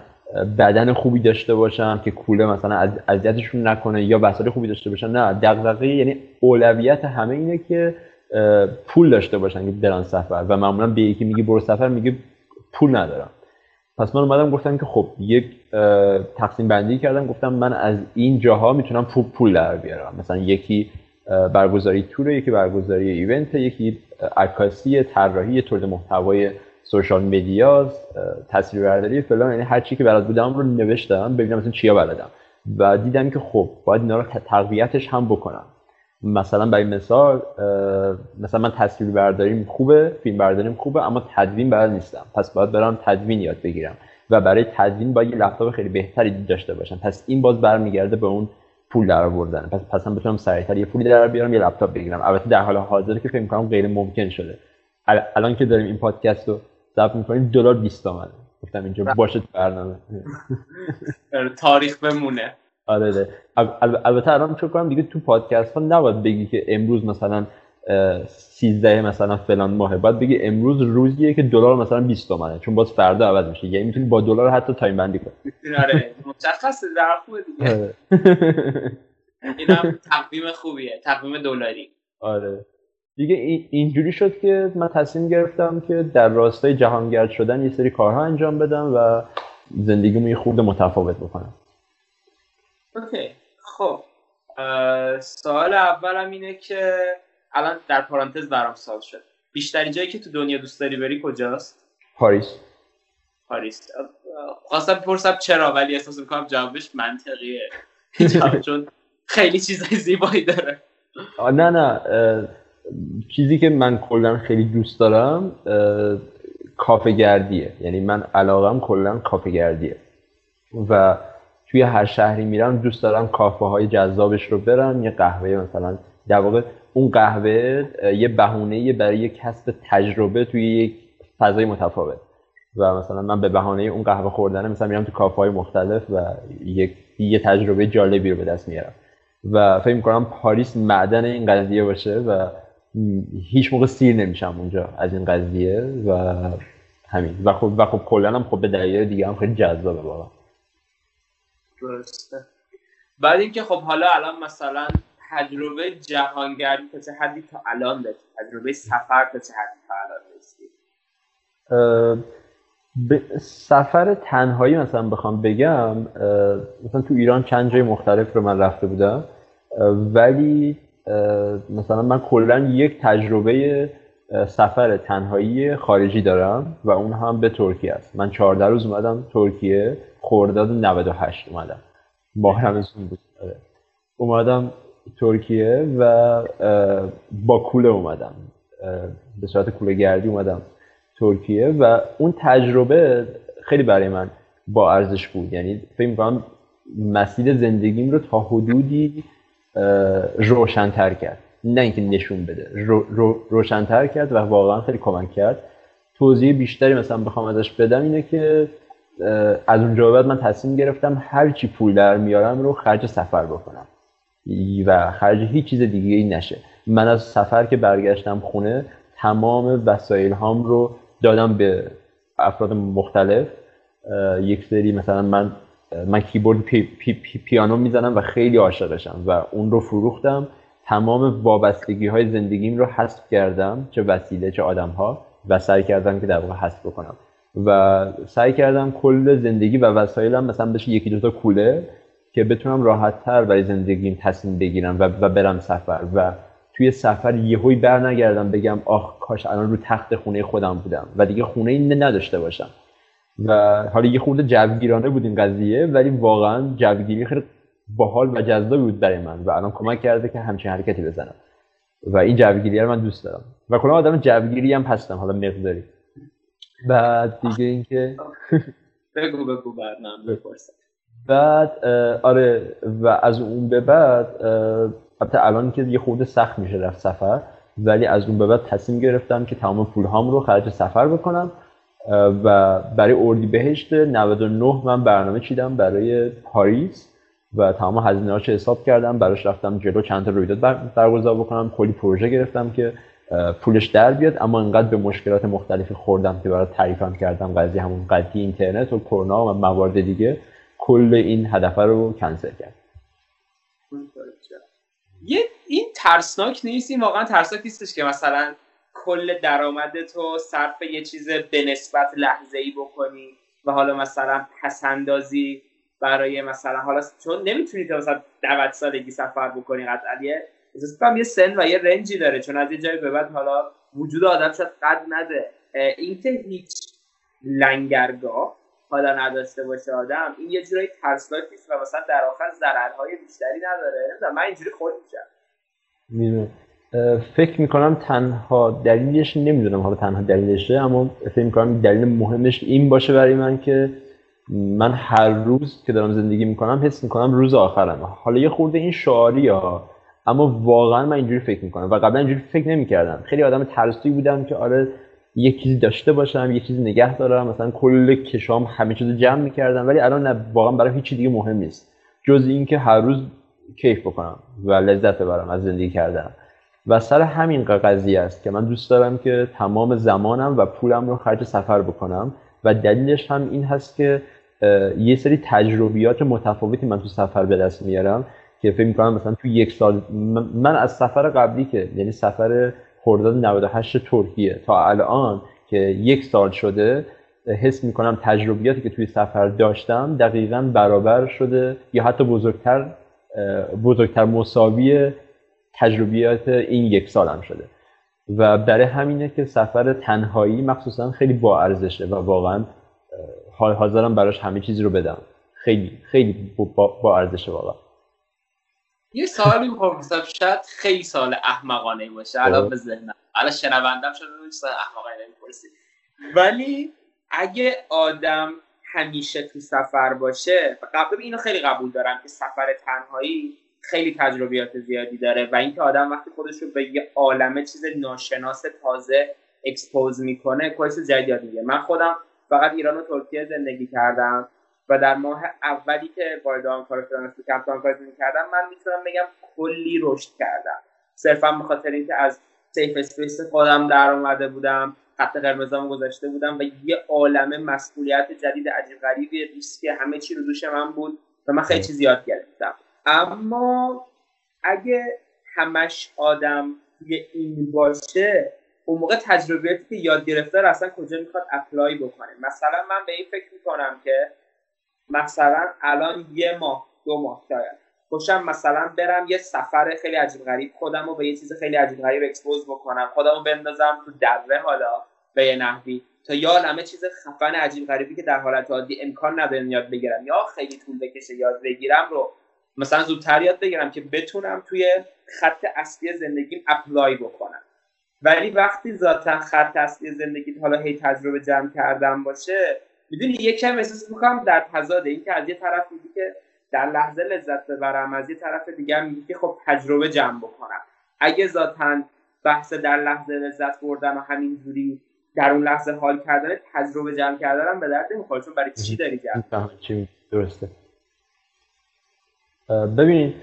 Speaker 3: بدن خوبی داشته باشم که کوله مثلا اذیتشون نکنه یا وسایل خوبی داشته باشن نه دغدغه یعنی اولویت همه اینه که پول داشته باشن که برن سفر و معمولا به یکی میگی برو سفر میگه پول ندارم. پس من اومدم گفتم که خب یک تقسیم بندی کردم گفتم من از این جاها می‌تونم پول, پول در بیارم. مثلا یکی برگزاری تور یکی برگزاری ایونت یکی عکاسی طراحی تولید محتوای سوشال مدیاز تصویربرداری فلان یعنی هر چی که بلد بودم رو نوشتم ببینم مثلا چیا بلدم. و دیدم که خب باید اینا رو تقویتش هم بکنم. مثلا برای مثال مثلا من تصویر برداریم خوبه فیلم برداریم خوبه اما تدوین بلد نیستم. پس باید برم تدوین یاد بگیرم. و برای تدوین باید یه لپتاپ خیلی بهتری داشته باشم. پس این باز برمیگرده به اون پول در آوردن. پس پس هم بتونم سریعتر یه پولی در بیارم یه لپتاپ بگیرم. البته در حال حاضر که فکر می‌کنم غیر ممکن شده. الان که داریم این پادکست رو ضبط می‌کنیم دلار 20 تومنه. گفتم اینجا باشه تو برنامه
Speaker 1: تاریخ بمونه.
Speaker 3: آره البته الان فکر کنم دیگه تو پادکست ها نباید بگی که امروز مثلا 13 مثلا فلان ماه باید بگی امروز روزیه که دلار مثلا 20 تومنه. چون باز فردا عوض میشه. یعنی می‌تونی با دلار حتی time بندی کنی
Speaker 1: آره. مشخصه در خوبه دیگه. آره. اینم تقویم خوبیه. تقویم دلاری.
Speaker 3: آره. دیگه اینجوری شد که من تصمیم گرفتم که در راستای جهانگرد شدن یه سری کارها انجام بدم و زندگیمو یه خورده متفاوت بکنم.
Speaker 1: اوکی. خب. سوال اولم اینه که الان در پارانتز برام سال شد. بیشتری جایی که تو دنیا دوست داری بری کجاست؟
Speaker 3: پاریس.
Speaker 1: پاریس. خواستم بپرسم چرا ولی احساس می‌کنم جوابش منطقیه. چون خیلی چیزای زیبایی داره.
Speaker 3: نه نه. چیزی که من کلا خیلی دوست دارم کافه گردیه یعنی من علاقم کلا کافه گردیه و توی هر شهری میرم دوست دارم کافه های جذابش رو برم یه قهوه مثلا. در واقع اون قهوه یه بهونه برای کسب تجربه توی یک فضای متفاوت. و مثلا من به بهانه اون قهوه خوردن مثلا میرم تو کافه های مختلف و یک یه تجربه جالبی رو به دست میارم. و فکر می‌کنم پاریس معدن این قضیه باشه و هیچ موقع سیر نمیشم اونجا از این قضیه و همین. و خب و خب کلا هم خب به دلایل دیگه هم خیلی جذابه واقعا.
Speaker 1: درسته. بعد اینکه خب حالا الان مثلا تجربه جهانگردی تا چه حدی تا الان داشتی؟ تجربه سفر تا چه حدی تا الان داشتی؟
Speaker 3: سفر تنهایی مثلا بخوام بگم مثلا تو ایران چند جای مختلف رو من رفته بودم ولی مثلا من کلا یک تجربه سفر تنهایی خارجی دارم و اون هم به ترکیه است. من 14 روز اومدم ترکیه خرداد 98 اومدم. ماه رمزون بود. آره. اومدم ترکیه و با کوله اومدم. به صورت کوله گردی اومدم ترکیه و اون تجربه خیلی برای من با ارزش بود. یعنی فکر می‌کنم مسیر زندگیم رو تا حدودی روشنتر کرد. نه اینکه نشون بده رو، رو، روشنتر کرد و واقعا خیلی کمک کرد. توضیح بیشتری مثلا بخوام ازش بدم اینه که از اونجا بعد من تصمیم گرفتم هر چی پول در میارم رو خرج سفر بکنم. و خرج هیچ چیز دیگه ای نشه. من از سفر که برگشتم خونه تمام وسایل هام رو دادم به افراد مختلف. یک سری مثلا من من کیبورد پی، پی، پی، پیانو می‌زنم و خیلی عاشقشم و اون رو فروختم. تمام وابستگی های زندگیم رو حذف کردم چه وسیله چه آدم ها و سعی کردم که در واقع حذف بکنم. و سعی کردم کل زندگی و وسایلم مثلا بشه یکی دوتا کوله که بتونم راحت تر برای زندگیم تصمیم بگیرم و, و برم سفر. و توی سفر یهویی بر نگردم بگم آخ کاش الان رو تخت خونه خودم بودم و دیگه خونه این نداشته باشم. و حالا یه خورده جوگیرانه بود این قضیه ولی واقعا جوگیری خیلی باحال و جذابی بود برای من و الان کمک کرده که همچین حرکتی بزنم. و این جوگیری رو من دوست دارم. و کلا آدم جوگیری هم هستم حالا مقداری. بعد دیگه اینکه
Speaker 1: بگو بگو بعد
Speaker 3: بعد آره و از اون به بعد البته الان که یه خورده سخت میشه رفت سفر ولی از اون به بعد تصمیم گرفتم که تمام پول هام رو خرج سفر بکنم. و برای اردی بهشت 99 من برنامه چیدم برای پاریس و تمام هزینه هاش حساب کردم. براش رفتم جلو چند تا رویداد برگزار بکنم. کلی پروژه گرفتم که پولش در بیاد اما انقدر به مشکلات مختلفی خوردم که برای تعریفم کردم. قضیه همون قضیه اینترنت و کرونا و موارد دیگه. کل این هدف رو کنسل کرد
Speaker 1: یه این ترسناک نیست؟ این واقعا ترسناک نیستش که مثلا کل درآمدت رو صرف یه چیز به نسبت لحظه ای بکنی و حالا مثلا پسندازی برای مثلا حالا چون نمی‌تونی تا مثلا 90 سالگی سفر بکنی قطعا. یه یه سن و یه رنجی داره چون از یه جایی به بعد حالا وجود آدم شاید قد نده. اینکه هیچ لنگرگاه حالا نداشته باشه آدم این یه جورایی ترسناک نیست و مثلا در آخر ضررهای بیشتری نداره. من اینجوری خود
Speaker 3: میشم. فکر می‌کنم تنها دلیلش نمی‌دونم حالا تنها دلیلشه اما فکر می‌کنم دلیل مهمش این باشه برای من که من هر روز که دارم زندگی می‌کنم حس می‌کنم روز آخرم حالا یه خورده این شعاری ها اما واقعا من اینجوری فکر می‌کنم و قبلا اینجوری فکر نمی‌کردم. خیلی آدم ترسوی بودم که آره یه چیزی داشته باشم یه چیزی نگه دارم مثلا کل کشام همه چیز جمع می‌کردم ولی الان نه واقعا برای هیچ دیگه مهم نیست. جز اینکه هر روز کیف بکنم و لذت ببرم از زندگی کردن. و سر همین قضیه است که من دوست دارم که تمام زمانم و پولم رو خرج سفر بکنم و دلیلش هم این هست که یه سری تجربیات متفاوتی من تو سفر به دست میارم که فکر می‌کنم مثلا تو یک سال من از سفر قبلی که یعنی سفر خرداد 98 ترکیه تا الان که یک سال شده حس می‌کنم تجربیاتی که توی سفر داشتم دقیقا برابر شده یا حتی بزرگتر بزرگتر مساوی تجربیات این یک سالم شده. و برای همینه که سفر تنهایی مخصوصا خیلی با ارزشه و واقعا حاضرم براش همه چیزی رو بدم. خیلی خیلی با, ارزشه واقعا.
Speaker 1: یه سوالی می‌خوام شاید خیلی سال احمقانه باشه. الان خب. به ذهنم. الان شنوندم شده روی سال احمقانه می‌پرسی ولی اگه آدم همیشه تو سفر باشه قبل اینو خیلی قبول دارم که سفر تنهایی خیلی تجربیات زیادی داره و اینکه آدم وقتی خودش رو به یه عالمه چیز ناشناس تازه expose می‌کنه کلی چیز جدید یاد میگیره من خودم فقط ایران و ترکیه زندگی کردم و در ماه اولی که وارد آنکارا شدم تو کمپ آنکارا کردم من می‌تونم بگم کلی رشد کردم. صرفا به خاطر اینکه از safe space خودم در اومده بودم خط قرمزام گذاشته بودم و یه عالم مسئولیت جدید عجیب غریبی ریسک همه چی رو دوش من بود و من خیلی چیز یاد گرفتم. اما اگه همش آدم توی این باشه اون موقع تجربیاتی که یاد گرفته رو اصلا کجا می‌خواد apply بکنه؟ مثلا من به این فکر می‌کنم که مثلا الان یه ماه دو ماه شاید. خوشم مثلا برم یه سفر خیلی عجیب غریب خودم رو به یه چیز خیلی عجیب غریب expose بکنم خودم رو بندازم تو دره حالا به یه نحوی تا یا همه چیز خفن عجیب غریبی که در حالت عادی امکان نداره یاد بگیرم یا خیلی طول بکشه یاد بگیرم رو مثلا زودتر یاد بگیرم که بتونم توی خط اصلی زندگیم اپلای بکنم. ولی وقتی ذاتا خط اصلی زندگی حالا هی تجربه جمع کردم باشه می‌دونی یکم احساس می‌کنم در تضاد این که از یه طرف میگی که در لحظه لذت ببرم از یه طرف دیگه میگی که خب تجربه جمع بکنم. اگه ذاتا بحث در لحظه لذت بردن و همینجوری در اون لحظه حال کردن تجربه جمع کردن به درد نمی‌خوره چون برای چی داری جمع
Speaker 3: درسته. ببینید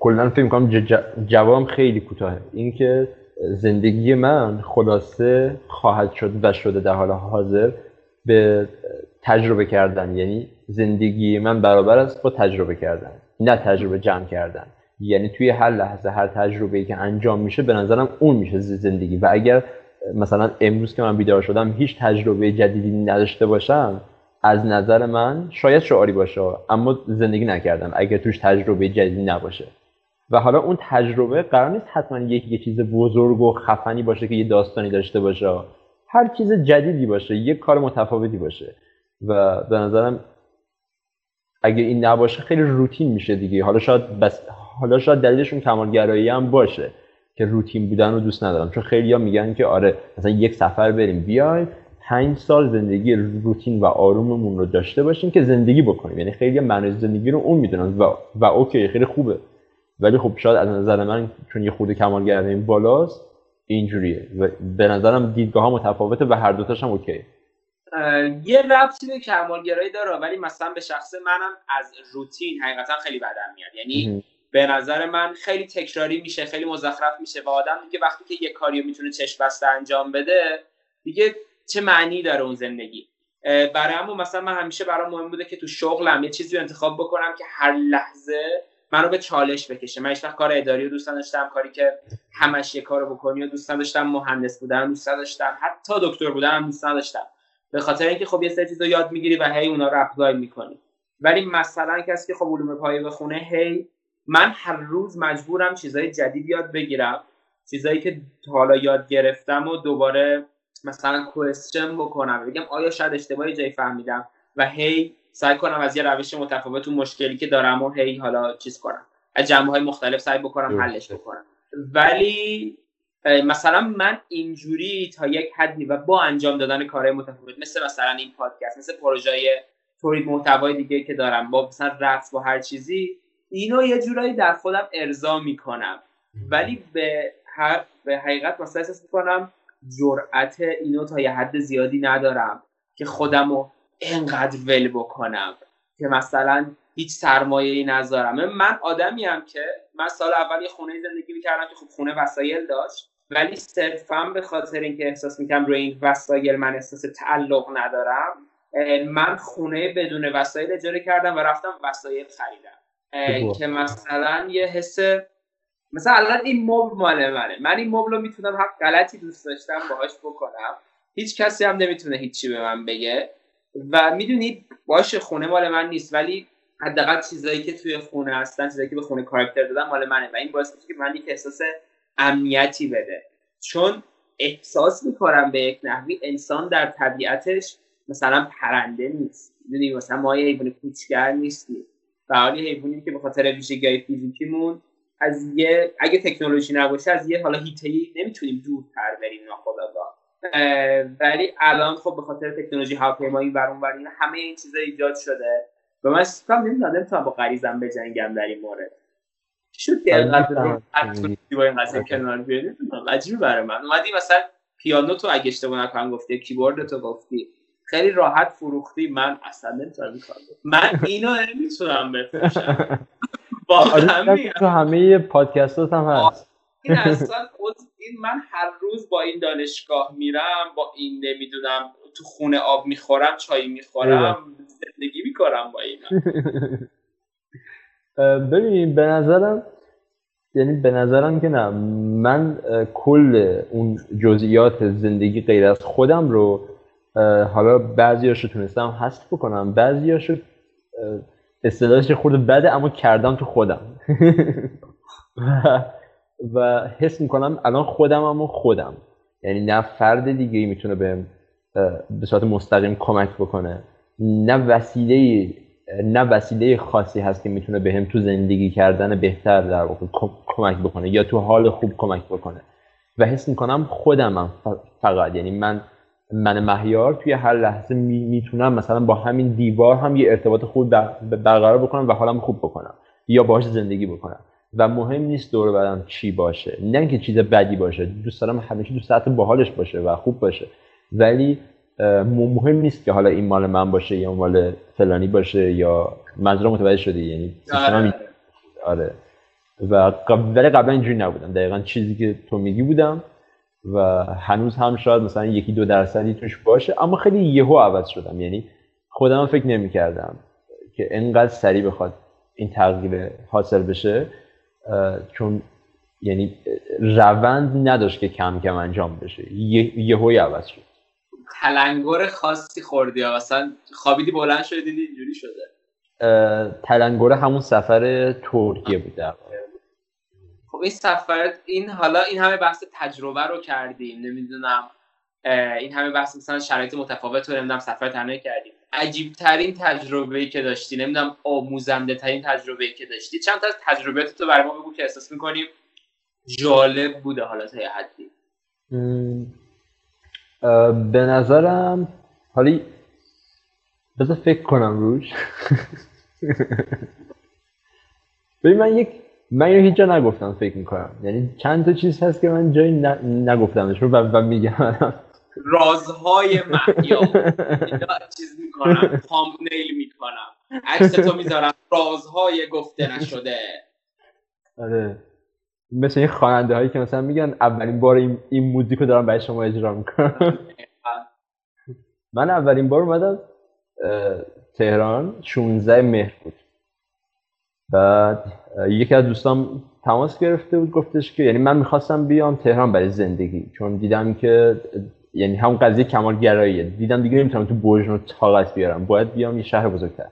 Speaker 3: کلا فکر می‌کنم جوابم خیلی کوتاهه. اینکه زندگی من خلاصه خواهد شد و شده در حال حاضر به تجربه کردن. یعنی زندگی من برابر است با تجربه کردن نه تجربه جمع کردن. یعنی توی هر لحظه هر تجربه ای که انجام میشه به نظرم اون میشه زندگی. و اگر مثلا امروز که من بیدار شدم هیچ تجربه جدیدی نداشته باشم از نظر من شاید شعاری باشه اما زندگی نکردم. اگر توش تجربه جدیدی نباشه. و حالا اون تجربه قرار نیست حتما یک یه چیز بزرگ و خفنی باشه که یه داستانی داشته باشه. هر چیز جدیدی باشه یک کار متفاوتی باشه. و به نظرم اگه این نباشه خیلی روتین میشه دیگه. حالا شاید بس حالا شاید دلیلشون کمالگرایی هم باشه که روتین بودن رو دوست ندارم. چون خیلی ها میگن که آره مثلا یک سفر بریم بیایم. پنج سال زندگی روتین و آروممون رو داشته باشیم که زندگی بکنیم. یعنی خیلی معنی زندگی رو اون می‌دونن و, و okay خیلی خوبه. ولی خب شاید از نظر من چون یه خورده کمالگرایی این بالاست اینجوریه. و به نظرم دیدگاه ها متفاوته و هر دوتاش هم okay
Speaker 1: یه ربطی به کمالگرایی داره ولی مثلا به شخص منم از روتین حقیقتا خیلی بدم میاد. یعنی به نظر من خیلی تکراری میشه خیلی مزخرف میشه و آدم دیگه وقتی که یه کاری می‌تونه چشم بسته انجام بده دیگه چه معنی داره اون زندگی؟ برای همون مثلا من همیشه برام مهم بوده که تو شغلم یه چیزی رو انتخاب بکنم که هر لحظه منو به چالش بکشه. من وقت کار اداری رو دوست داشتم کاری که همش یه کارو بکنی و دوست داشتم مهندس بودن دوست داشتم حتی دکتر بودن دوست داشتم به خاطر اینکه خب یه سری چیزا یاد می‌گیری و هی اونا رو اپلای می‌کنی. ولی مثلا کسی که خب علوم پایه بخونه هی من هر روز مجبورم چیزای جدید یاد بگیرم. چیزایی که حالا یاد گرفتم و دوباره مثلا کوشن بکنم. بگم آیا شاید اشتباهی جایی فهمیدم و هی سعی کنم از یه روش متفاوت اون مشکلی که دارم و هی حالا چیز کنم. از جنبه های مختلف سعی بکنم حلش بکنم. ولی مثلا من اینجوری تا یک حدی و با انجام دادن کارهای متفاوت مثل مثلا این پادکست مثل پروژه تولید محتوای دیگه که دارم با مثلا رقص با هر چیزی اینو یه جورایی در خودم ارضا می‌کنم. ولی به هر به حقیقت مثلا احساس می‌کنم جرأت اینو تا یه حد زیادی ندارم که خودم رو انقدر ول بکنم که مثلا هیچ سرمایه ای نذارم. من آدمی هم که من سال اول یه خونه زندگی می‌کردم که خب خونه وسایل داشت ولی صرفا به خاطر اینکه احساس می‌کنم روی این وسایل من احساس تعلق ندارم من خونه بدون وسایل اجاره کردم و رفتم وسایل خریدم. که مثلا یه حس مثلا الان این مبل مال منه. من این مبل رو می‌تونم هر غلطی دوست داشتم باهاش بکنم. هیچ کسی هم نمی‌تونه هیچی به من بگه. و می‌دونید باشه خونه مال من نیست ولی حداقل چیزایی که توی خونه هستن چیزایی که به خونه کاراکتر دادن مال منه. و این باعث میشه که من یک احساس امنیتی بده. چون احساس می‌کنم به یک نحوی انسان در طبیعتش مثلا پرنده نیست. می‌دونی مثلا ما یه حیوان کوچگر نیستیم. و حالی حیوانی که به خاطر ویژگی فیزیکیمون از یه اگه تکنولوژی نباشه از یه حالا هیتهی نمی‌تونیم دورتر بریم ناخداگاه ولی الان خب به خاطر تکنولوژی هواپیمایی بر اون همه این چیزا ایجاد شده. و من سیستم نمی‌دونم نمی‌تونم با غریزم بجنگم در این مورد. شد که اینقدر با این قضیه کنار بیاری؟ عجیبه برای من. اومدی مثلا پیانو تو اگه اشتباه نکنم گفتی کیبورد تو گفتی. خیلی راحت فروختی. من اصلا نمی‌تونم این کار من اینو نمی‌تونم بفروشم.
Speaker 3: آره، تو همه پادکستات هم هست.
Speaker 1: این اصلا این من هر روز با این دانشگاه میرم با این نمی‌دونم تو خونه آب می‌خورم چای می‌خورم زندگی می‌کنم با این
Speaker 3: ببینیم به نظرم یعنی به نظرم که نه من کل اون جزئیات زندگی غیر از خودم رو حالا بعضی رو تونستم حذف بکنم. بعضی هاشو اصطلاحش خورده بده اما کردم تو خودم. و حس می‌کنم الان خودم اما خودم. یعنی نه فرد دیگه می‌تونه به به صورت مستقیم کمک بکنه. نه وسیله نه وسیله خاصی هست که می‌تونه بهم به تو زندگی کردن بهتر در واقع کمک بکنه یا تو حال خوب کمک بکنه. و حس می‌کنم خودمم فقط. یعنی من من مهیار توی هر لحظه می‌تونم مثلا با همین دیوار هم یه ارتباط خوب برقرار بکنم و حالم خوب بکنم یا باهاش زندگی بکنم. و مهم نیست دور برم چی باشه. نه اینکه چیز بدی باشه. دوست دارم همیشه دوست دارم باحالش باشه و خوب باشه. ولی مهم نیست که حالا این مال من باشه یا مال فلانی باشه یا منظورم متوجه شدی. یعنی آره. آره. و ولی قبلا اینجوری نبودم. دقیقا چیزی که تو میگی بودم. و هنوز هم شاید مثلا یکی دو درصدی توش باشه اما خیلی یهو عوض شدم. یعنی خودم فکر نمی کردم که انقدر سریع بخواد این تغییر حاصل بشه چون یعنی روند نداشت که کم کم انجام بشه. یهو عوض شد.
Speaker 1: تلنگر خاصی خوردی یا مثلا خوابیدی بلند شدی دیدی اینجوری شده؟
Speaker 3: تلنگر همون سفر ترکیه بود در
Speaker 1: خب این سفر این حالا این همه بحث تجربه رو کردیم نمی‌دونم این همه بحث مثلا شرایط متفاوت رو نمی‌دونم سفر تنهایی کردیم. عجیب ترین تجربه که داشتی نمی‌دونم آموزنده ترین تجربه که داشتی. چند تا از تجربیات تو برای بگو که احساس می‌کنیم جالب بوده حالا تا حدی.
Speaker 3: به نظرم حالی بذار فکر کنم روش. ببین من یک من اینو هیچ جا نگفتم فکر می‌کنم. یعنی چند تا چیز هست که من جایی نگفتمش رو و, میگم
Speaker 1: رازهای محیا چیز می‌کنم نیل می‌کنم. عکس تو می‌ذارم. رازهای گفته نشده.
Speaker 3: آره. مثل این خواننده هایی که مثلا میگن اولین بار این, این موزیک رو دارم برای شما اجرا می‌کنم. من اولین بار اومدم تهران. 16 مهر بود. بعد یکی از دوستان تماس گرفته بود گفتش که یعنی من می‌خواستم بیام تهران برای زندگی چون دیدم که یعنی همون قضیه کمال گراییه دیدم دیگه نمی‌تونم تو و طاقت بیارم باید بیام یه شهر بزرگتر.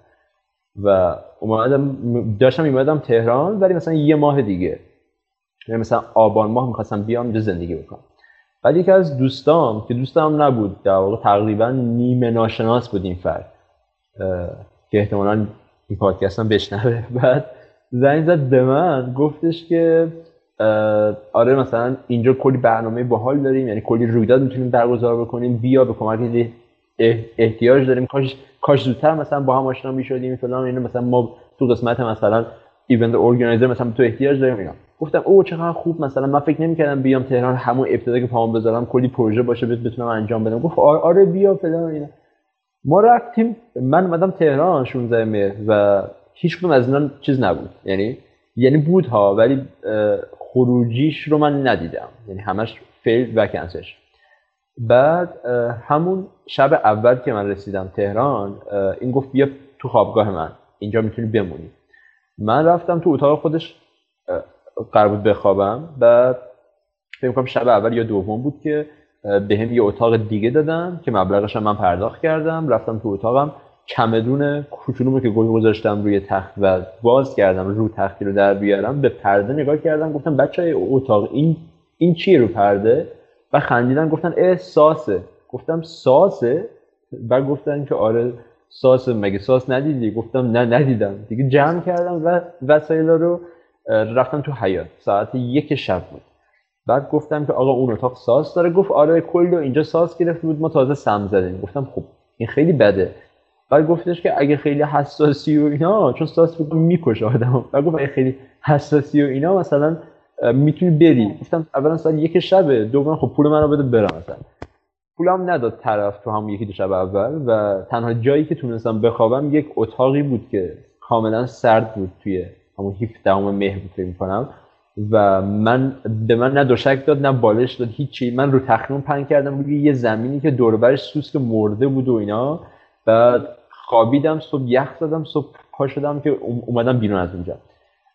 Speaker 3: و اومدم داشتم میمدم تهران ولی مثلا یه ماه دیگه یعنی مثلا آبان ماه می‌خواستم بیام اینجا زندگی بکنم. بعد یکی از دوستام که دوستم نبود در واقع تقریبا نیمه ناشناس بود این فرد که احتمالا این پادکست هم بشنوه. بعد زنگ زد به من گفتش که آره مثلا اینجا کلی برنامه باحال داریم یعنی کلی رویداد می‌تونیم برگزار بکنیم. بیا به کمک احتیاج داریم. کاش کاش زودتر مثلا با هم آشنا می‌شدیم فلان اینو مثلا ما تو قسمت مثلا ایونت ارگانایزر مثلا تو احتیاج داریم اینا. گفتم او چقدر خوب. مثلا من فکر نمی‌کردم بیام تهران همون ابتدا که پامون بذارم کلی پروژه باشه بتونم انجام بدم. گفت آره بیا فلان اینا. ما رفتیم من اومدم تهران 16 مهر و هیچ از اینا چیز نبود. یعنی یعنی بود ها ولی خروجیش رو من ندیدم. یعنی همش فیل و کنسش. بعد همون شب اول که من رسیدم تهران این گفت بیا تو خوابگاه من. اینجا می‌تونی بمونی. من رفتم تو اتاق خودش قرار بود بخوابم. بعد فکر کنم شب اول یا دوم بود که به هم یه اتاق دیگه دادم که مبلغش من پرداخت کردم. رفتم تو اتاقم. چمدون کوچولومو که گذاشتم روی تخت و باز کردم رو تختی رو در بیارم به پرده نگاه کردم. گفتم بچه های اتاق این این چیه رو پرده؟ و خندیدن گفتن اه ساسه. گفتم ساسه؟ و گفتن که آره ساسه مگه ساس ندیدی؟ گفتم نه ندیدم. دیگه جمع کردم و وسایل رو رفتم تو حیات ساعت یک شب بود. بعد گفتم که آقا اون اتاق ساس داره. گفت آره کل اینجا ساس گرفته بود ما تازه سم زدیم. گفتم خب این خیلی بده. بعد گفتش که اگه خیلی حساسی و اینا چون ساس فکر می‌کشه آدمو. بعد گفت اگه خیلی حساسی و اینا مثلا می‌تونی بری. گفتم اولا ساعت یک شبه دوم خب پول منو بده برم مثلا. پولم نداد طرف تو همون یکی دو شب اول و تنها جایی که تونستم بخوابم یک اتاقی بود که کاملا سرد بود توی همون 17 مهر بود فکر می‌کنم. و من به من نه دوشک داد نه بالش داد هیچی. من رو تخمون پن کردم روی یه زمینی که دوربرش سوسک مرده بود و اینا. بعد خوابیدم صبح یخ زدم صبح پا شدم که اومدم بیرون از اونجا.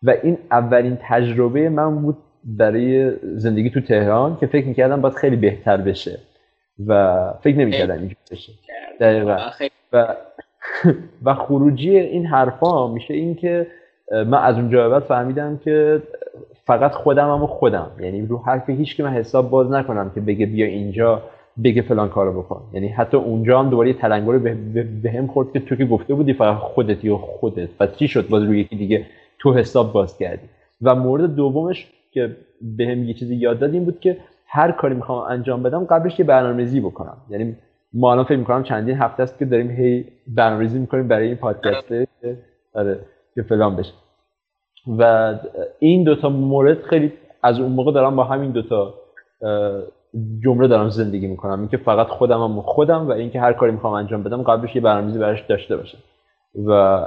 Speaker 3: و این اولین تجربه من بود برای زندگی تو تهران که فکر می‌کردم باید خیلی بهتر بشه. و فکر نمی‌کردم اینجور بشه. دقیقا. و و خروجی این حرفا میشه این که من از اونجا بعد فهمیدم که فقط خودم و خودم. یعنی رو حرف هیچ که من حساب باز نکنم که بگه بیا اینجا بگه فلان کارو بکن. یعنی حتی اونجا هم دوباره تلنگر به, هم خورد که تو که گفته بودی فقط خودت یا خودت. و چی شد؟ باز روی یکی دیگه تو حساب باز کردی. و مورد دومش که به هم یه چیزی یاد داد این بود که هر کاری می‌خوام انجام بدم قبلش یه برنامه‌ریزی بکنم. یعنی ما الان فکر می‌کنم چندین هفته است که داریم هی برنامه‌ریزی می‌کنیم برای این پادکست آره که فلان بشه. و این دوتا مورد خیلی از اون موقع دارم با همین دوتا جمله دارم زندگی می‌کنم. اینکه فقط خودم هم خودم و اینکه هر کاری می‌خوام انجام بدم قبلش یه برنامه‌ریزی براش داشته باشم. و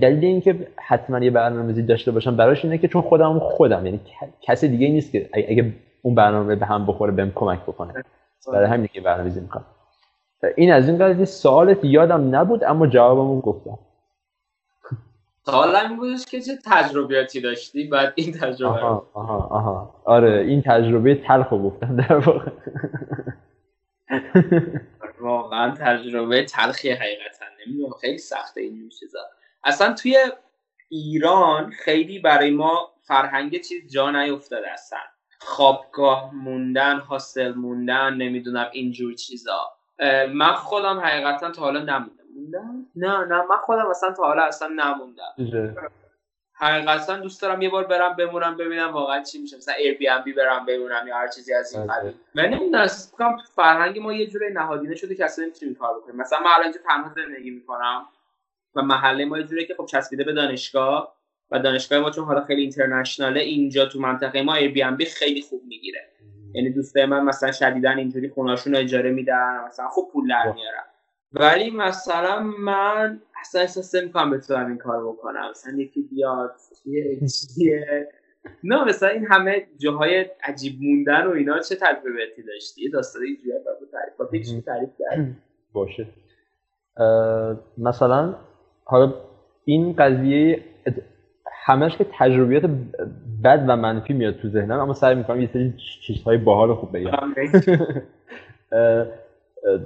Speaker 3: دلیل اینکه حتما یه برنامه‌ریزی داشته باشم براش اینه که چون خودم خودم یعنی کسی دیگه نیست که اگه اون برنامه به هم بخوره بهم کمک بکنه. برای همین که برنامه‌ریزی می‌کنم. این از این قضیه سوالت یادم نبود اما جوابمو گفتم.
Speaker 1: سوالم این بودش که چه تجربیاتی داشتی؟ بعد این تجربه
Speaker 3: آها آها آها. آره این تجربه تلخ گفتم در واقع.
Speaker 1: واقعا تجربه تلخی حقیقتا. نمی‌دونم خیلی سخته این چیزا. اصلا توی ایران خیلی برای ما فرهنگ چیز جا نیفتاده اصلا. خوابگاه موندن حاصل موندن نمی‌دونم اینجور چیزا. من خودم حقیقتا تا حالا نموندم نه نه من خودم اصلا تا حالا اصلا نموندم. حقیقتا دوست دارم یه بار برم بمونم ببینم واقعا چی میشه. مثلا Airbnb برم بمونم یا هر چیزی از این قبیل من نمی‌دونم تو فرهنگ ما یه جوری نهادینه شده که اصلا نمی‌تونیم کار بکنیم. مثلا من الان تنها زندگی می‌کنم و محله ما یه جوری که خب چسبیده به دانشگاه و دانشگاه ما چون حالا خیلی international ه اینجا تو منطقه ما Airbnb خیلی خوب می‌گیره. یعنی دوستای من مثلا شدیدن اینجوری خوناشون اجاره میدن مثلا خوب پول در میارن. ولی مثلا من اصلا احساس نمی‌کنم بتونم این کار بکنم. مثلا یکی بیاد یه نه مثلا این همه جاهای عجیب موندن و اینا چه تجربهاتی داشتی؟ داستان اینجوری با تعریف تعریف کرد.
Speaker 3: باشه. مثلا حالا این قضیه همش که تجربیات بد و منفی میاد تو ذهنم اما سعی می‌کنم یه سری چیزهای باحال خوب بگم.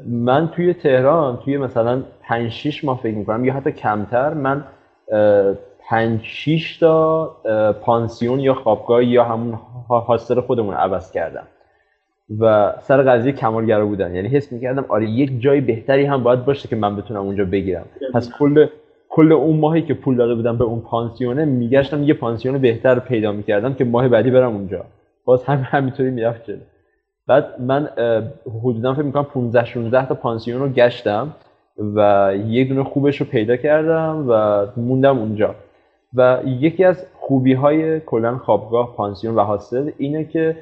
Speaker 3: من توی تهران توی مثلا 5 6 ماه فکر می‌کنم یا حتی کمتر من 5 6 تا پانسیون یا خوابگاه یا همون هاستر خودمون عوض کردم و سر قضیه کمالگرا بودن. یعنی حس می‌کردم آره یک جای بهتری هم باید باشه که من بتونم اونجا بگیرم. پس کل کل اون ماهی که پول داده بودم به اون پانسیونه میگشتم یه پانسیون بهتر پیدا می‌کردم که ماه بعدی برم اونجا. باز هم همینطوری می‌رفت جلو. بعد من حدودا فکر می‌کنم 15 16 تا پانسیون رو گشتم و یه دونه خوبش رو پیدا کردم و موندم اونجا. و یکی از خوبی های کلا خوابگاه پانسیون و هاستل اینه که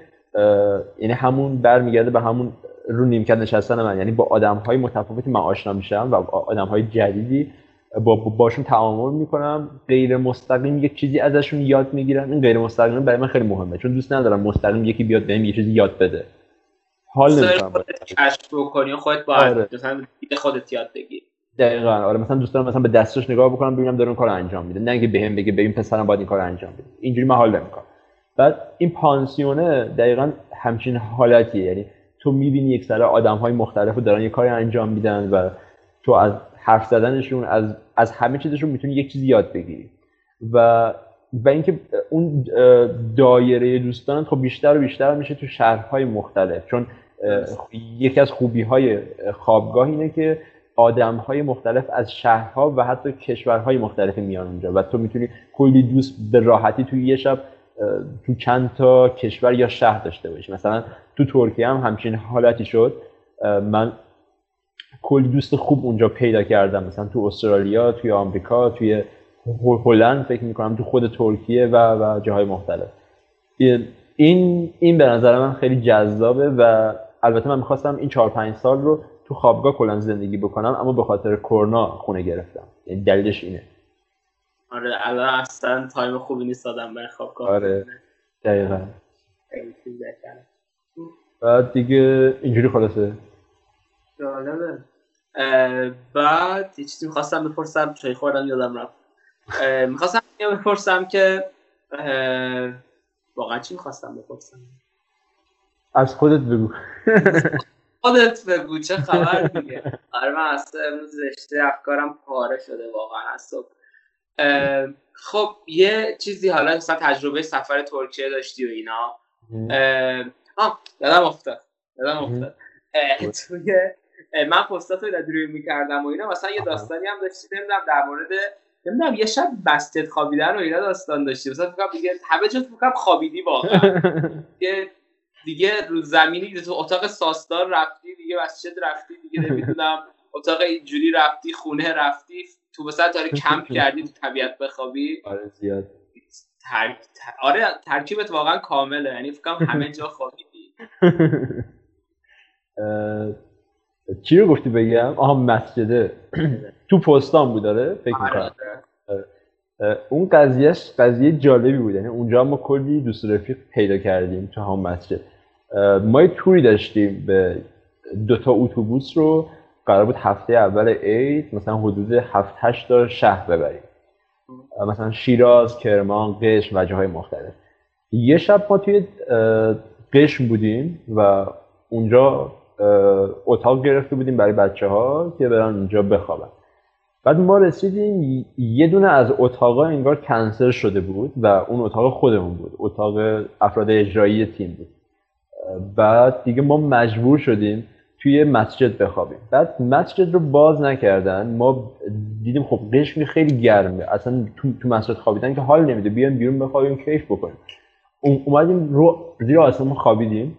Speaker 3: یعنی همون برمیگرده به همون رو نیمکت نشستن من. یعنی با آدم های متفاوتی من آشنا میشم و آدم های جدیدی با باشون تعامل می‌کنم. غیر مستقیم یک چیزی ازشون یاد می‌گیرم این غیر مستقیم برای من خیلی مهمه چون دوست ندارم مستقیم یکی بیاد بهم یه چیزی یاد بده.
Speaker 1: حال نمی‌کنم کشف بکنی خودت با آره. خودت یاد بگیر
Speaker 3: دقیقا. آره مثلا دوست دارم مثلا به دستش نگاه بکنم ببینم داره اون کار انجام میده. نه اینکه بهم بگه ببین پسرم باید این کار انجام بده. اینجوری من حال نمی‌کنم. بعد این پانسیونه دقیقا همچین حالتیه. یعنی تو می‌بینی یک سر آدم های مختلف دارن یه کاری انجام میدن و تو از حرف زدنشون از از همه چیزشون می‌تونی یک چیزی یاد بگیری. و و اینکه اون دایره دوستان خب بیشتر و بیشتر میشه تو شهرهای مختلف. چون یکی از خوبی های خوابگاه اینه که آدم های مختلف از شهرها و حتی کشورهای مختلف میان اونجا و تو می‌تونی کلی دوست به راحتی توی یه شب تو چند تا کشور یا شهر داشته باشی. مثلا تو ترکیه هم همچین حالتی شد. من کلی دوست خوب اونجا پیدا کردم. مثلا تو استرالیا توی آمریکا توی هلند فکر می‌کنم تو خود ترکیه و و جاهای مختلف. این این به نظر من خیلی جذابه و البته من می‌خواستم این چهار پنج سال رو تو خوابگاه کلا زندگی بکنم اما به خاطر کرونا خونه گرفتم. یعنی دلیلش اینه.
Speaker 1: آره الان اصلا تایم خوبی نیست دادم برای خوابگاه
Speaker 3: آره. دقیقا. بعد دیگه اینجوری خلاصه.
Speaker 1: جالبه. بعد یه چیزی می‌خواستم بپرسم چای خوردم یادم رفت. می‌خواستم بپرسم که واقعا چی می‌خواستم بپرسم؟
Speaker 3: از خودت بگو.
Speaker 1: خودت بگو چه خبر دیگه؟ آره من اصلا امروز رشته افکارم پاره شده واقعا از صبح خب یه چیزی حالا مثلا تجربه سفر ترکیه داشتی و اینا. آه یادم افتاد یادم افتاد. توی من پستات رو روی می‌کردم و اینا مثلا یه داستانی هم داشتی نمی‌دونم در مورد نمی‌دونم یه شب بستت خوابیدن و اینا داستان داشتی. مثلا فکر دیگه همه جا فکر خوابیدی واقعا. دیگه دیگه زمینی تو اتاق ساستار رفتی دیگه مسجد رفتی دیگه نمی‌دونم اتاق اینجوری رفتی خونه رفتی تو مثلا داری کمپ کردی تو طبیعت بخوابی.
Speaker 3: آره زیاد.
Speaker 1: تر... آره ترکیبت واقعا کامله یعنی فکر همه جا خوابیدی.
Speaker 3: چی رو گفتی بگم؟ آها مسجده. تو پستان بود داره فکر
Speaker 1: آره.
Speaker 3: می‌کنم اون قضیهش قضیه جالبی بود یعنی اونجا ما کلی دوست رفیق پیدا کردیم تو هم مسجد. ما یه توری داشتیم به دوتا اتوبوس رو. قرار بود هفته اول عید مثلا حدود هفت هشت تا شهر ببریم. مثلا شیراز، کرمان، قشم و جاهای مختلف. یه شب ما توی قشم بودیم و اونجا اتاق گرفته بودیم برای بچه ها که برن اونجا بخوابن. بعد ما رسیدیم یه دونه از اتاقا انگار کنسل شده بود و اون اتاق خودمون بود. اتاق افراد اجرایی تیم بود. بعد دیگه ما مجبور شدیم توی مسجد بخوابیم. بعد مسجد رو باز نکردن. ما دیدیم خب قشمی خیلی گرمه. اصلا تو, تو مسجد خوابیدن که حال نمیده. بیان بیرون بخوابیم کیف بکنیم. اومدیم رو زیر آسمون خوابیدیم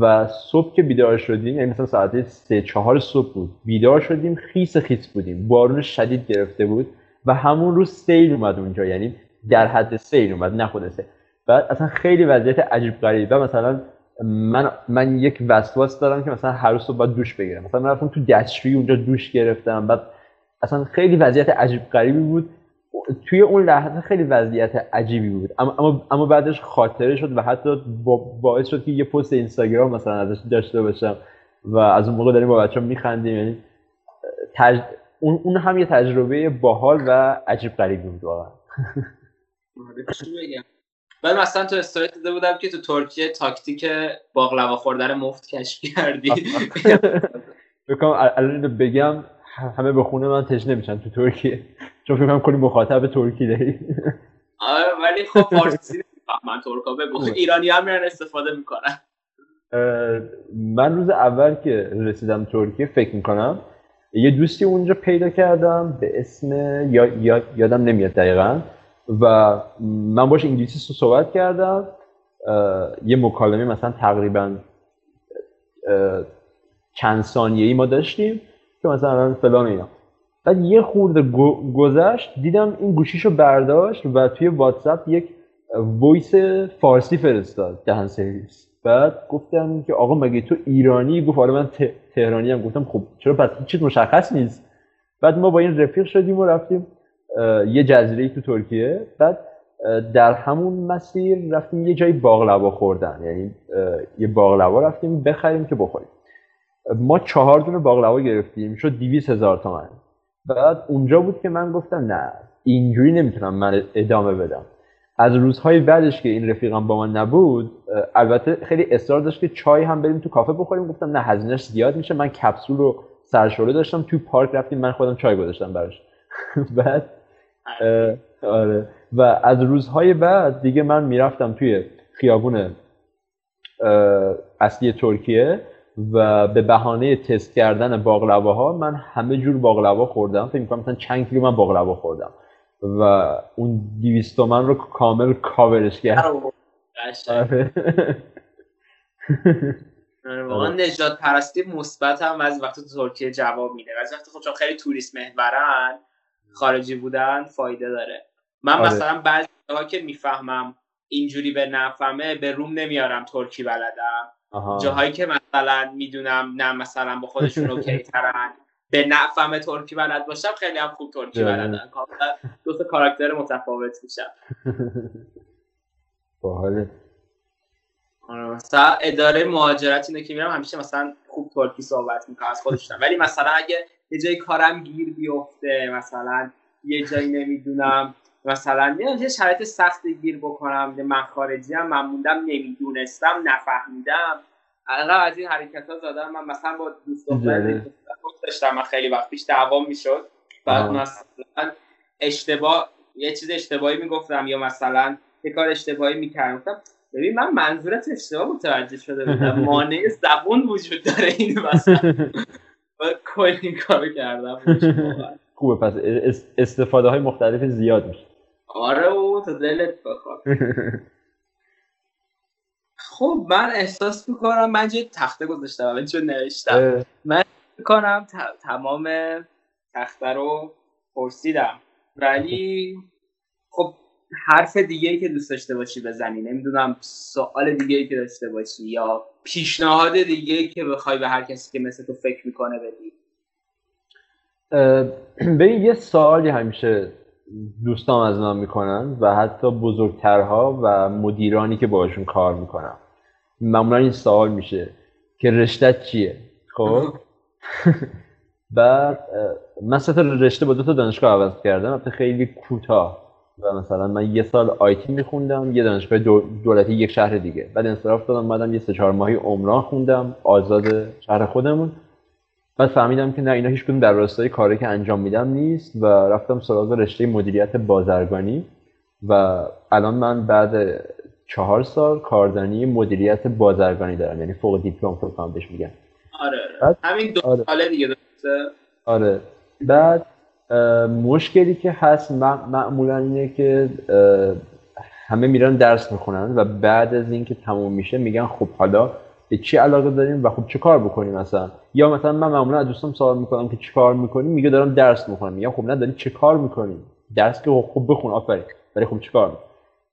Speaker 3: و صبح که بیدار شدیم یعنی مثلا ساعت سه چهار صبح بود بیدار شدیم خیس خیس بودیم. بارون شدید گرفته بود و همون روز سیل اومد اونجا. یعنی در حد سیل اومد نه خود سیل. بعد اصلا خیلی وضعیت عجیب غریبه مثلا من من یک وسواس دارم که مثلا هر صبح باید دوش بگیرم. مثلا من رفتم تو دستشویی اونجا دوش گرفتم. بعد اصلا خیلی وضعیت عجیب غریبی بود. توی اون لحظه خیلی وضعیت عجیبی بود. اما اما بعدش خاطره شد و حتی باعث شد که یه پست اینستاگرام مثلا ازش داشته باشم و از اون موقع داریم با بچه‌ها میخندیم. یعنی تج... اون اون هم یه تجربه باحال و عجیب غریبی بود واقعا.
Speaker 1: من مثلا تو استوری دیده بودم که تو ترکیه تاکتیک باقلوا خوردن مفت کشف کردی.
Speaker 3: بکنم الان بگم همه به خونه من تشنه میشن تو ترکیه. چون فکر کنم کلی مخاطب ترکی داری.
Speaker 1: آره ولی خب فارسی من ترکا بگو. ایرانی هم میرن استفاده می‌کنن.
Speaker 3: من روز اول که رسیدم ترکیه فکر می‌کنم یه دوستی اونجا پیدا کردم به اسم یا... یادم نمیاد دقیقا. و من باش انگلیسی صحبت کردم یه مکالمه مثلا تقریبا چند ثانیه ای ما داشتیم که مثلا فلان اینا. بعد یه خورده گذشت دیدم این گوشیشو برداشت و توی واتساپ یک وایس فارسی فرستاد دهن سرویس. بعد گفتم که آقا مگه تو ایرانی؟ گفت آره من تهرانیم گفتم خب چرا پس چیز مشخص نیست. بعد ما با این رفیق شدیم و رفتیم یه جزیره تو ترکیه. بعد در همون مسیر رفتیم یه جایی باقلوا خوردن. یعنی یه باقلوا رفتیم بخریم که بخوریم. ما چهار دونه باقلوا گرفتیم. شد 200 هزار تومن. بعد اونجا بود که من گفتم نه اینجوری نمی‌تونم من ادامه بدم. از روزهای بعدش که این رفیقم با من نبود البته خیلی اصرار داشت که چای هم بریم تو کافه بخوریم. گفتم نه هزینهش زیاد میشه. من کپسول رو سرشوره داشتم. تو پارک رفتیم. من خودم چای گذاشتم براش. بعد آره. و از روزهای بعد دیگه من می‌رفتم توی خیابون اصلی ترکیه و به بهانه تست کردن باقلواها من همه جور باقلوا خوردم. فکر می‌کنم مثلا چند کیلو من باقلوا خوردم و اون 200 تومن رو کامل کاورش کردم
Speaker 1: آره. آره، واقعا نجات پرستی مثبت هم از وقتی تو ترکیه جواب میده. از وقتی خب چون خیلی توریست محورن خارجی بودن فایده داره. من آره. مثلا بعضی ها که می‌فهمم اینجوری به نفهمه به روم نمیارم ترکی بلدم. جاهایی که مثلا می‌دونم نه مثلا با خودشون اوکی ترن. به نفهم ترکی بلد باشم خیلی هم خوب ترکی بلدن. دو تا کاراکتر متفاوت میشم
Speaker 3: باحاله.
Speaker 1: آره، مثلا اداره مهاجرت اینه که میرم همیشه مثلا خوب ترکی صحبت می‌کنم از خودشون ولی مثلا اگه یه جای کارم گیر بیفته مثلا یه جایی نمی‌دونم مثلا یه شرایط سخت گیر بکنم من خارجی هم من موندم نمی‌دونستم نفهمیدم. الان از این حرکت ها زدم من مثلا با دوست داشتم من خیلی وقت پیش دعوام می‌شد. بعد مثلا اشتباه یه چیز اشتباهی می‌گفتم یا مثلا یه کار اشتباهی می‌کردم. ببین من منظورت اشتباه متوجه شده بودم. مانع زبون وجود داره این مثلا. کل این کارو کردم
Speaker 3: خوبه پس استفاده های مختلف زیاد میشه.
Speaker 1: آره او تو دلت بخواد. خب من احساس می‌کنم من یه تخته گذاشتم من چون نوشتم. من می‌کنم تمام تخته رو پرسیدم. ولی خب حرف دیگه ای که دوست داشته باشی بزنی. نمی‌دونم سوال دیگه ای که داشته باشی یا پیشنهاد دیگه که بخوای به هر کسی که مثل تو فکر می‌کنه بدی؟
Speaker 3: ببین یه سوالی همیشه دوستان از من می‌کنن و حتی بزرگترها و مدیرانی که باشون کار می‌کنم. معمولا این سوال میشه که رشتت چیه؟ خب؟ بعد من سه رشته با دو تا دانشگاه عوض کردم البته خیلی کوتاه. و مثلا من یه سال آیتی میخوندم یه دانشگاه دولتی یک شهر دیگه. بعد انصراف دادم بعدم یه سه چهار ماهی عمران خوندم آزاد شهر خودمون. بعد فهمیدم که نه اینا هیچ در راستای کاری که انجام میدم نیست و رفتم سراغ رشته مدیریت بازرگانی. و الان من بعد چهار سال کاردانی مدیریت بازرگانی دارم یعنی فوق دیپلم فکر بهش میگن.
Speaker 1: آره همین دو آره. ساله دیگه درسته؟
Speaker 3: آره. بعد مشکلی که هست معمولا اینه که همه میرن درس می‌خونن و بعد از اینکه تموم میشه میگن خب حالا به چی علاقه داریم و خب چه کار بکنیم مثلا؟ یا مثلا من معمولا از دوستم سوال می‌کنم که چی کار می‌کنیم؟ میگه دارم درس می‌خونم. میگم خب نه داری چه کار می‌کنیم درس که خوب بخون آفرین. ولی خب چه کار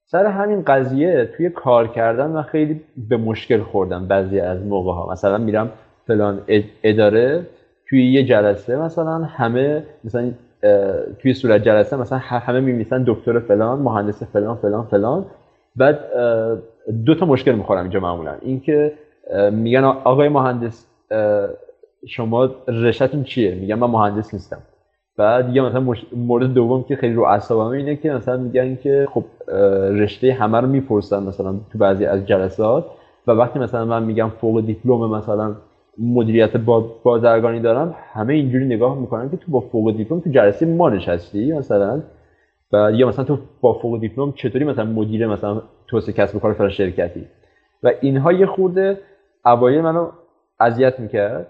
Speaker 3: سر همین قضیه توی کار کردن من خیلی به مشکل خوردم بعضی از موقع ها مثلا میرم فلان اداره توی یه جلسه مثلا همه مثلا توی صورت جلسه مثلا همه میمیسن دکتر فلان مهندس فلان فلان فلان. بعد دو تا مشکل می‌خورم اینجا معمولا. اینکه میگن آقای مهندس شما رشتتون چیه؟ میگن من مهندس نیستم. بعد یا مثلا مورد دوم که خیلی رو اعصابم اینه که مثلا میگن که خب رشته همه رو می‌پرسن مثلا تو بعضی از جلسات. و وقتی مثلا من میگم فوق دیپلم مثلا مدیریت بازرگانی دارم همه اینجوری نگاه می‌کنن که تو با فوق دیپلم تو جلسه ما نشستی مثلا و یا مثلا تو با فوق دیپلم چطوری مثلا مدیر مثلا توسعه کسب و کار فلان شرکتی؟ و اینها یه خورده اوایل منو اذیت می‌کرد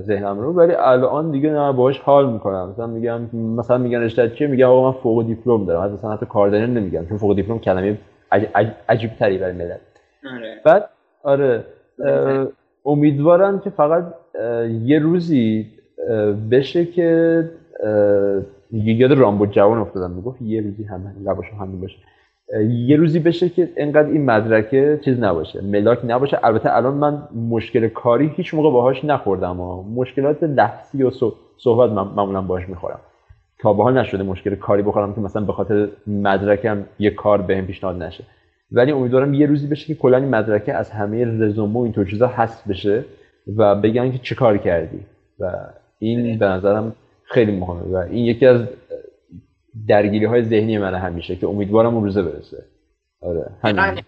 Speaker 3: ذهنم رو ولی الان دیگه نه باهاش حال می‌کنم. مثلا میگم مثلا میگن رشته چیه؟ میگم آقا من فوق دیپلم دارم. مثلا حتی کاردانی نمیگم. چون فوق دیپلم کلمه عجیب تری برای ملت آره. بعد آره. امیدوارم که فقط یه روزی بشه که یاد رامبو جوان افتادم. می‌گفت یه روزی همه لباشو همین باشه. یه روزی بشه که انقدر این مدرکه چیز نباشه ملاک نباشه. البته الان من مشکل کاری هیچ موقع باهاش نخوردم و مشکلات لحظی و صحبت معمولا باهاش می‌خورم. تا به حال نشده مشکل کاری بخورم که مثلا به خاطر مدرکم یه کار بهم پیشنهاد نشه. ولی امیدوارم یه روزی بشه که کلا این مدرکه از همه رزومه و این چیزا حذف بشه و بگن که چه کار کردی. و این به نظرم خیلی مهمه و این یکی از درگیری های ذهنی من همیشه که امیدوارم اون روزه برسه. آره
Speaker 1: همین.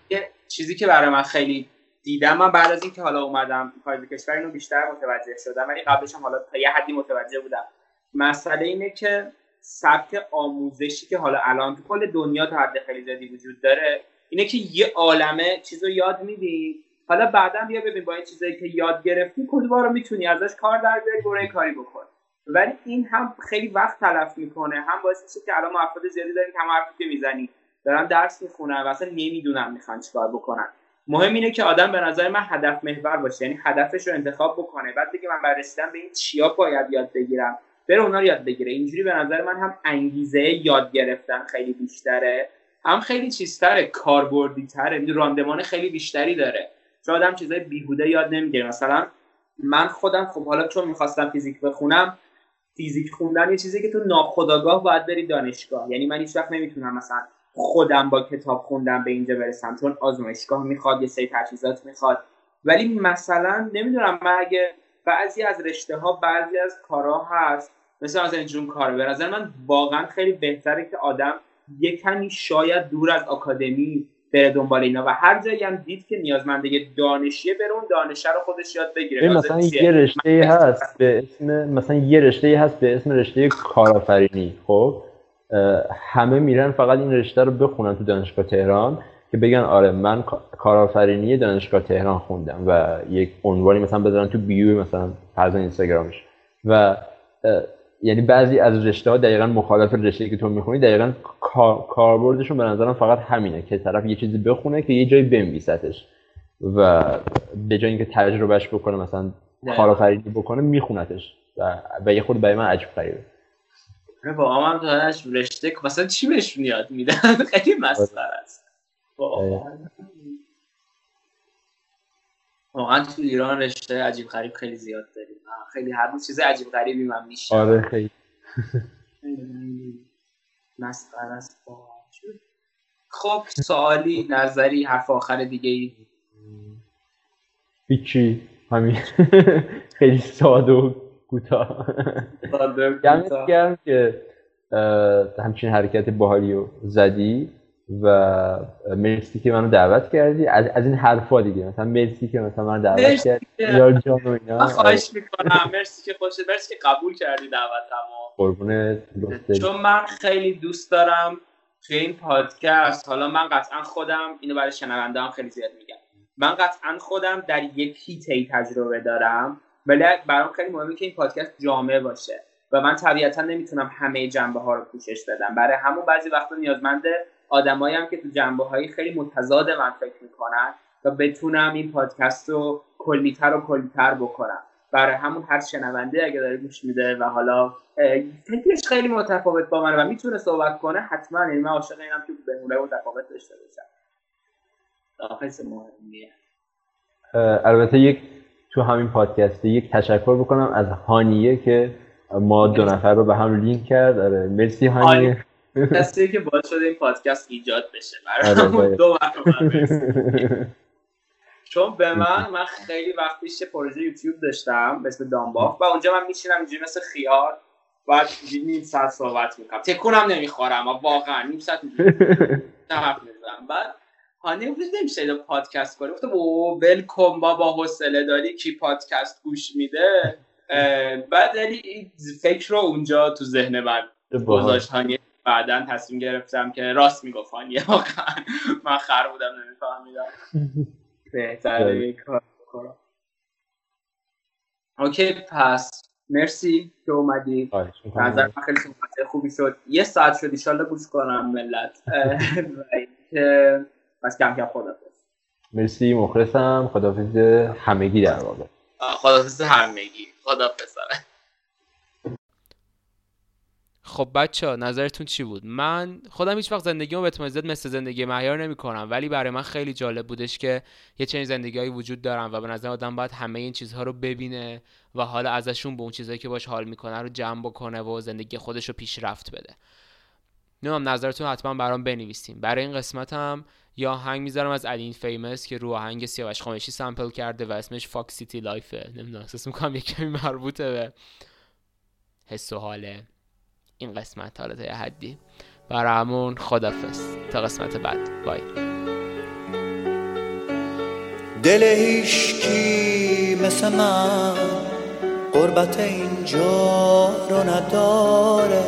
Speaker 1: چیزی که برای من خیلی دیدم من بعد از اینکه حالا اومدم خارج کشور اینو بیشتر متوجه شدم ولی قبلش هم حالا تا یه حدی متوجه بودم. مسئله اینه که سبک آموزشی که حالا الان تو کل دنیا تا حد خیلی زیادی وجود داره اینه که یه عالمه چیز رو یاد میدی. حالا بعدا بیا ببین با این چیزایی که یاد گرفتی کلی رو می‌تونی ازش کار در بیاری برای کاری بکن. ولی این هم خیلی وقت تلف می‌کنه. هم باعث میشه که الان افراد زیادی داریم که حرفی که می‌زنی. دارن درس می‌خونن و اصلا نمی‌دونن می‌خوان چیکار بکنن. مهم اینه که آدم به نظر من هدف محور باشه. یعنی هدفش رو انتخاب بکنه. بعد دیگه من بررسیدم به این چیا باید یاد بگیرم. بره اونا رو یاد بگیره. اینجوری به نظر من هم انگیزه یاد گرفتن خیلی بیشتره. هم خیلی چیزتره کاربردی تره راندمان خیلی بیشتری داره. چون آدم چیزای بیهوده یاد نمی‌گیره. مثلا من خودم خب حالا چون می‌خواستم فیزیک بخونم فیزیک خوندن یه چیزی که تو ناخداگاه باید بری دانشگاه. یعنی من هیچ وقت نمی‌تونم مثلا خودم با کتاب خوندن به اینجا برسم چون آزمایشگاه می‌خواد یه سری تجهیزات می‌خواد. ولی مثلا نمی‌دونم من اگه بعضی از رشته ها بعضی از کارها هست مثل از اینجور کار به نظر من واقعا خیلی بهتره که آدم یه کمی شاید دور از آکادمی بره دنبال اینا و هر جایی هم دید که نیازمنده دانشیه بره اون دانشه رو خودش یاد بگیره.
Speaker 3: مثلا یه رشته هست به اسم مثلا یه رشته هست به اسم رشته کارآفرینی خب؟ همه میرن فقط این رشته رو بخونن تو دانشگاه تهران که بگن آره من کارآفرینی دانشگاه تهران خوندم و یک عنوانی مثلا بذارن تو بیو مثلا فرض اینستاگرامش. و یعنی بعضی از رشته ها دقیقا مخالف رشته که تو می‌خونی دقیقا کاربردشون به نظرم فقط همینه که طرف یه چیزی بخونه که یه جایی بنویستش و به جای اینکه تجربهش بکنه مثلا کارآفرینی بکنه میخونتش و, و یه خود برای من عجب غریبه.
Speaker 1: با هم دانش رشته مثلا چی بهشون یاد میدن؟ خیلی مسخره است. واقعا تو ایران رشته عجیب غریب خیلی زیاد داریم. خیلی هر روز چیز عجیب غریبی من میشه
Speaker 3: آره خیلی.
Speaker 1: مسخره است خب سوالی نظری حرف آخر دیگه ای؟
Speaker 3: هیچی. همین. خیلی ساده و کوتاه. دمت گرم که همچین حرکت باحالی رو زدی. و مرسی که منو دعوت کردی. از, از این حرفا دیگه. مثلا مرسی که مثلا منو دعوت کردی. یا جان و اینا.
Speaker 1: خواهش می‌کنم. مرسی که خوش مرسی که قبول کردی دعوتمو.
Speaker 3: قربون
Speaker 1: چون من خیلی دوست دارم توی این پادکست. حالا من قطعا خودم اینو برای شنونده هم خیلی زیاد میگم. من قطعا خودم در یک هیته تجربه دارم. ولی برام خیلی مهمه که این پادکست جامعه باشه. و من طبیعتا نمی‌تونم همه جنبه ها رو پوشش بدم. برای همون بعضی وقتا نیازمند آدمایی هم که تو جنبه های خیلی متضاد من فکر می‌کنن و بتونم این پادکست رو کلیتر و کلیتر بکنم. برای همون هر شنونده اگه داره گوش میده و حالا فکرش خیلی متفاوت با من و می‌تونه صحبت کنه حتما این من عاشق اینم که به متفاوت داشته باشم. مهمیه
Speaker 3: البته یک تو همین پادکست یک تشکر بکنم از هانیه که ما دو نفر رو به هم لینک کرد. آره مرسی هانیه.
Speaker 1: کسی که باعث شده این پادکست ایجاد بشه. برای دو چون به من من خیلی وقت پیش پروژه یوتیوب داشتم به اسم دامباف و اونجا من میشینم اینجوری مثل خیار بعد نیم ساعت صحبت می‌کنم. تکونم نمی‌خورم واقعا نیم ساعت حرف می‌زنم بعد هانی امروز نمیشه پادکست کنه. گفتم او ولکم بابا حوصله داری؟ کی پادکست گوش میده؟ بعد یعنی فکر رو اونجا تو ذهن من گذاشت. هانی بعدا تصمیم گرفتم که راست می‌گفت هانی واقعا من خر بودم نمیفهمیدم. بهتره کار کنم اوکی پس مرسی که اومدی. نظر من خیلی صحبت خوبی شد. یه ساعت شد ایشالله گوش کنم ملت. پس کم کم خدافز
Speaker 3: مرسی مخلصم. خدافز همگی در واقع.
Speaker 1: خدافز همگی. خدافز
Speaker 4: خب بچه نظرتون چی بود؟ من خودم هیچ وقت زندگیمو به اتمام مثل زندگی مهیار نمی کنم ولی برای من خیلی جالب بودش که یه چنین زندگی هایی وجود دارن و به نظر آدم باید همه این چیزها رو ببینه و حالا ازشون به اون چیزهایی که باش حال می‌کنه رو جمع بکنه و زندگی خودش رو پیشرفت بده. نمیم نظرتون حتما برام بنویسیم برای این قسمت هم یا آهنگ می‌ذارم از ادین فیمس که رو آهنگ سیاوش خامشی سامپل کرده و اسمش فاکس سیتی لایفه. نمی‌دونم احساس می‌کنم یه کمی مربوطه به حس و حاله. این قسمت حالا تا یه حدی. برای همون خدافز تا قسمت بعد. بای.
Speaker 5: دل هیشکی مثل من قربت اینجا رو نداره.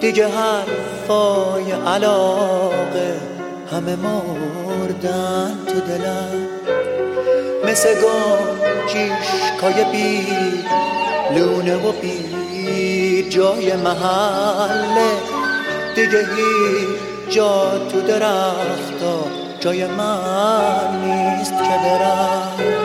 Speaker 5: دیگه حرفای علاقه همه مردن تو دلم. مثل کای بی لونه و بی جای محله. دیگه هیچ جا تو درختا جای من نیست که برم.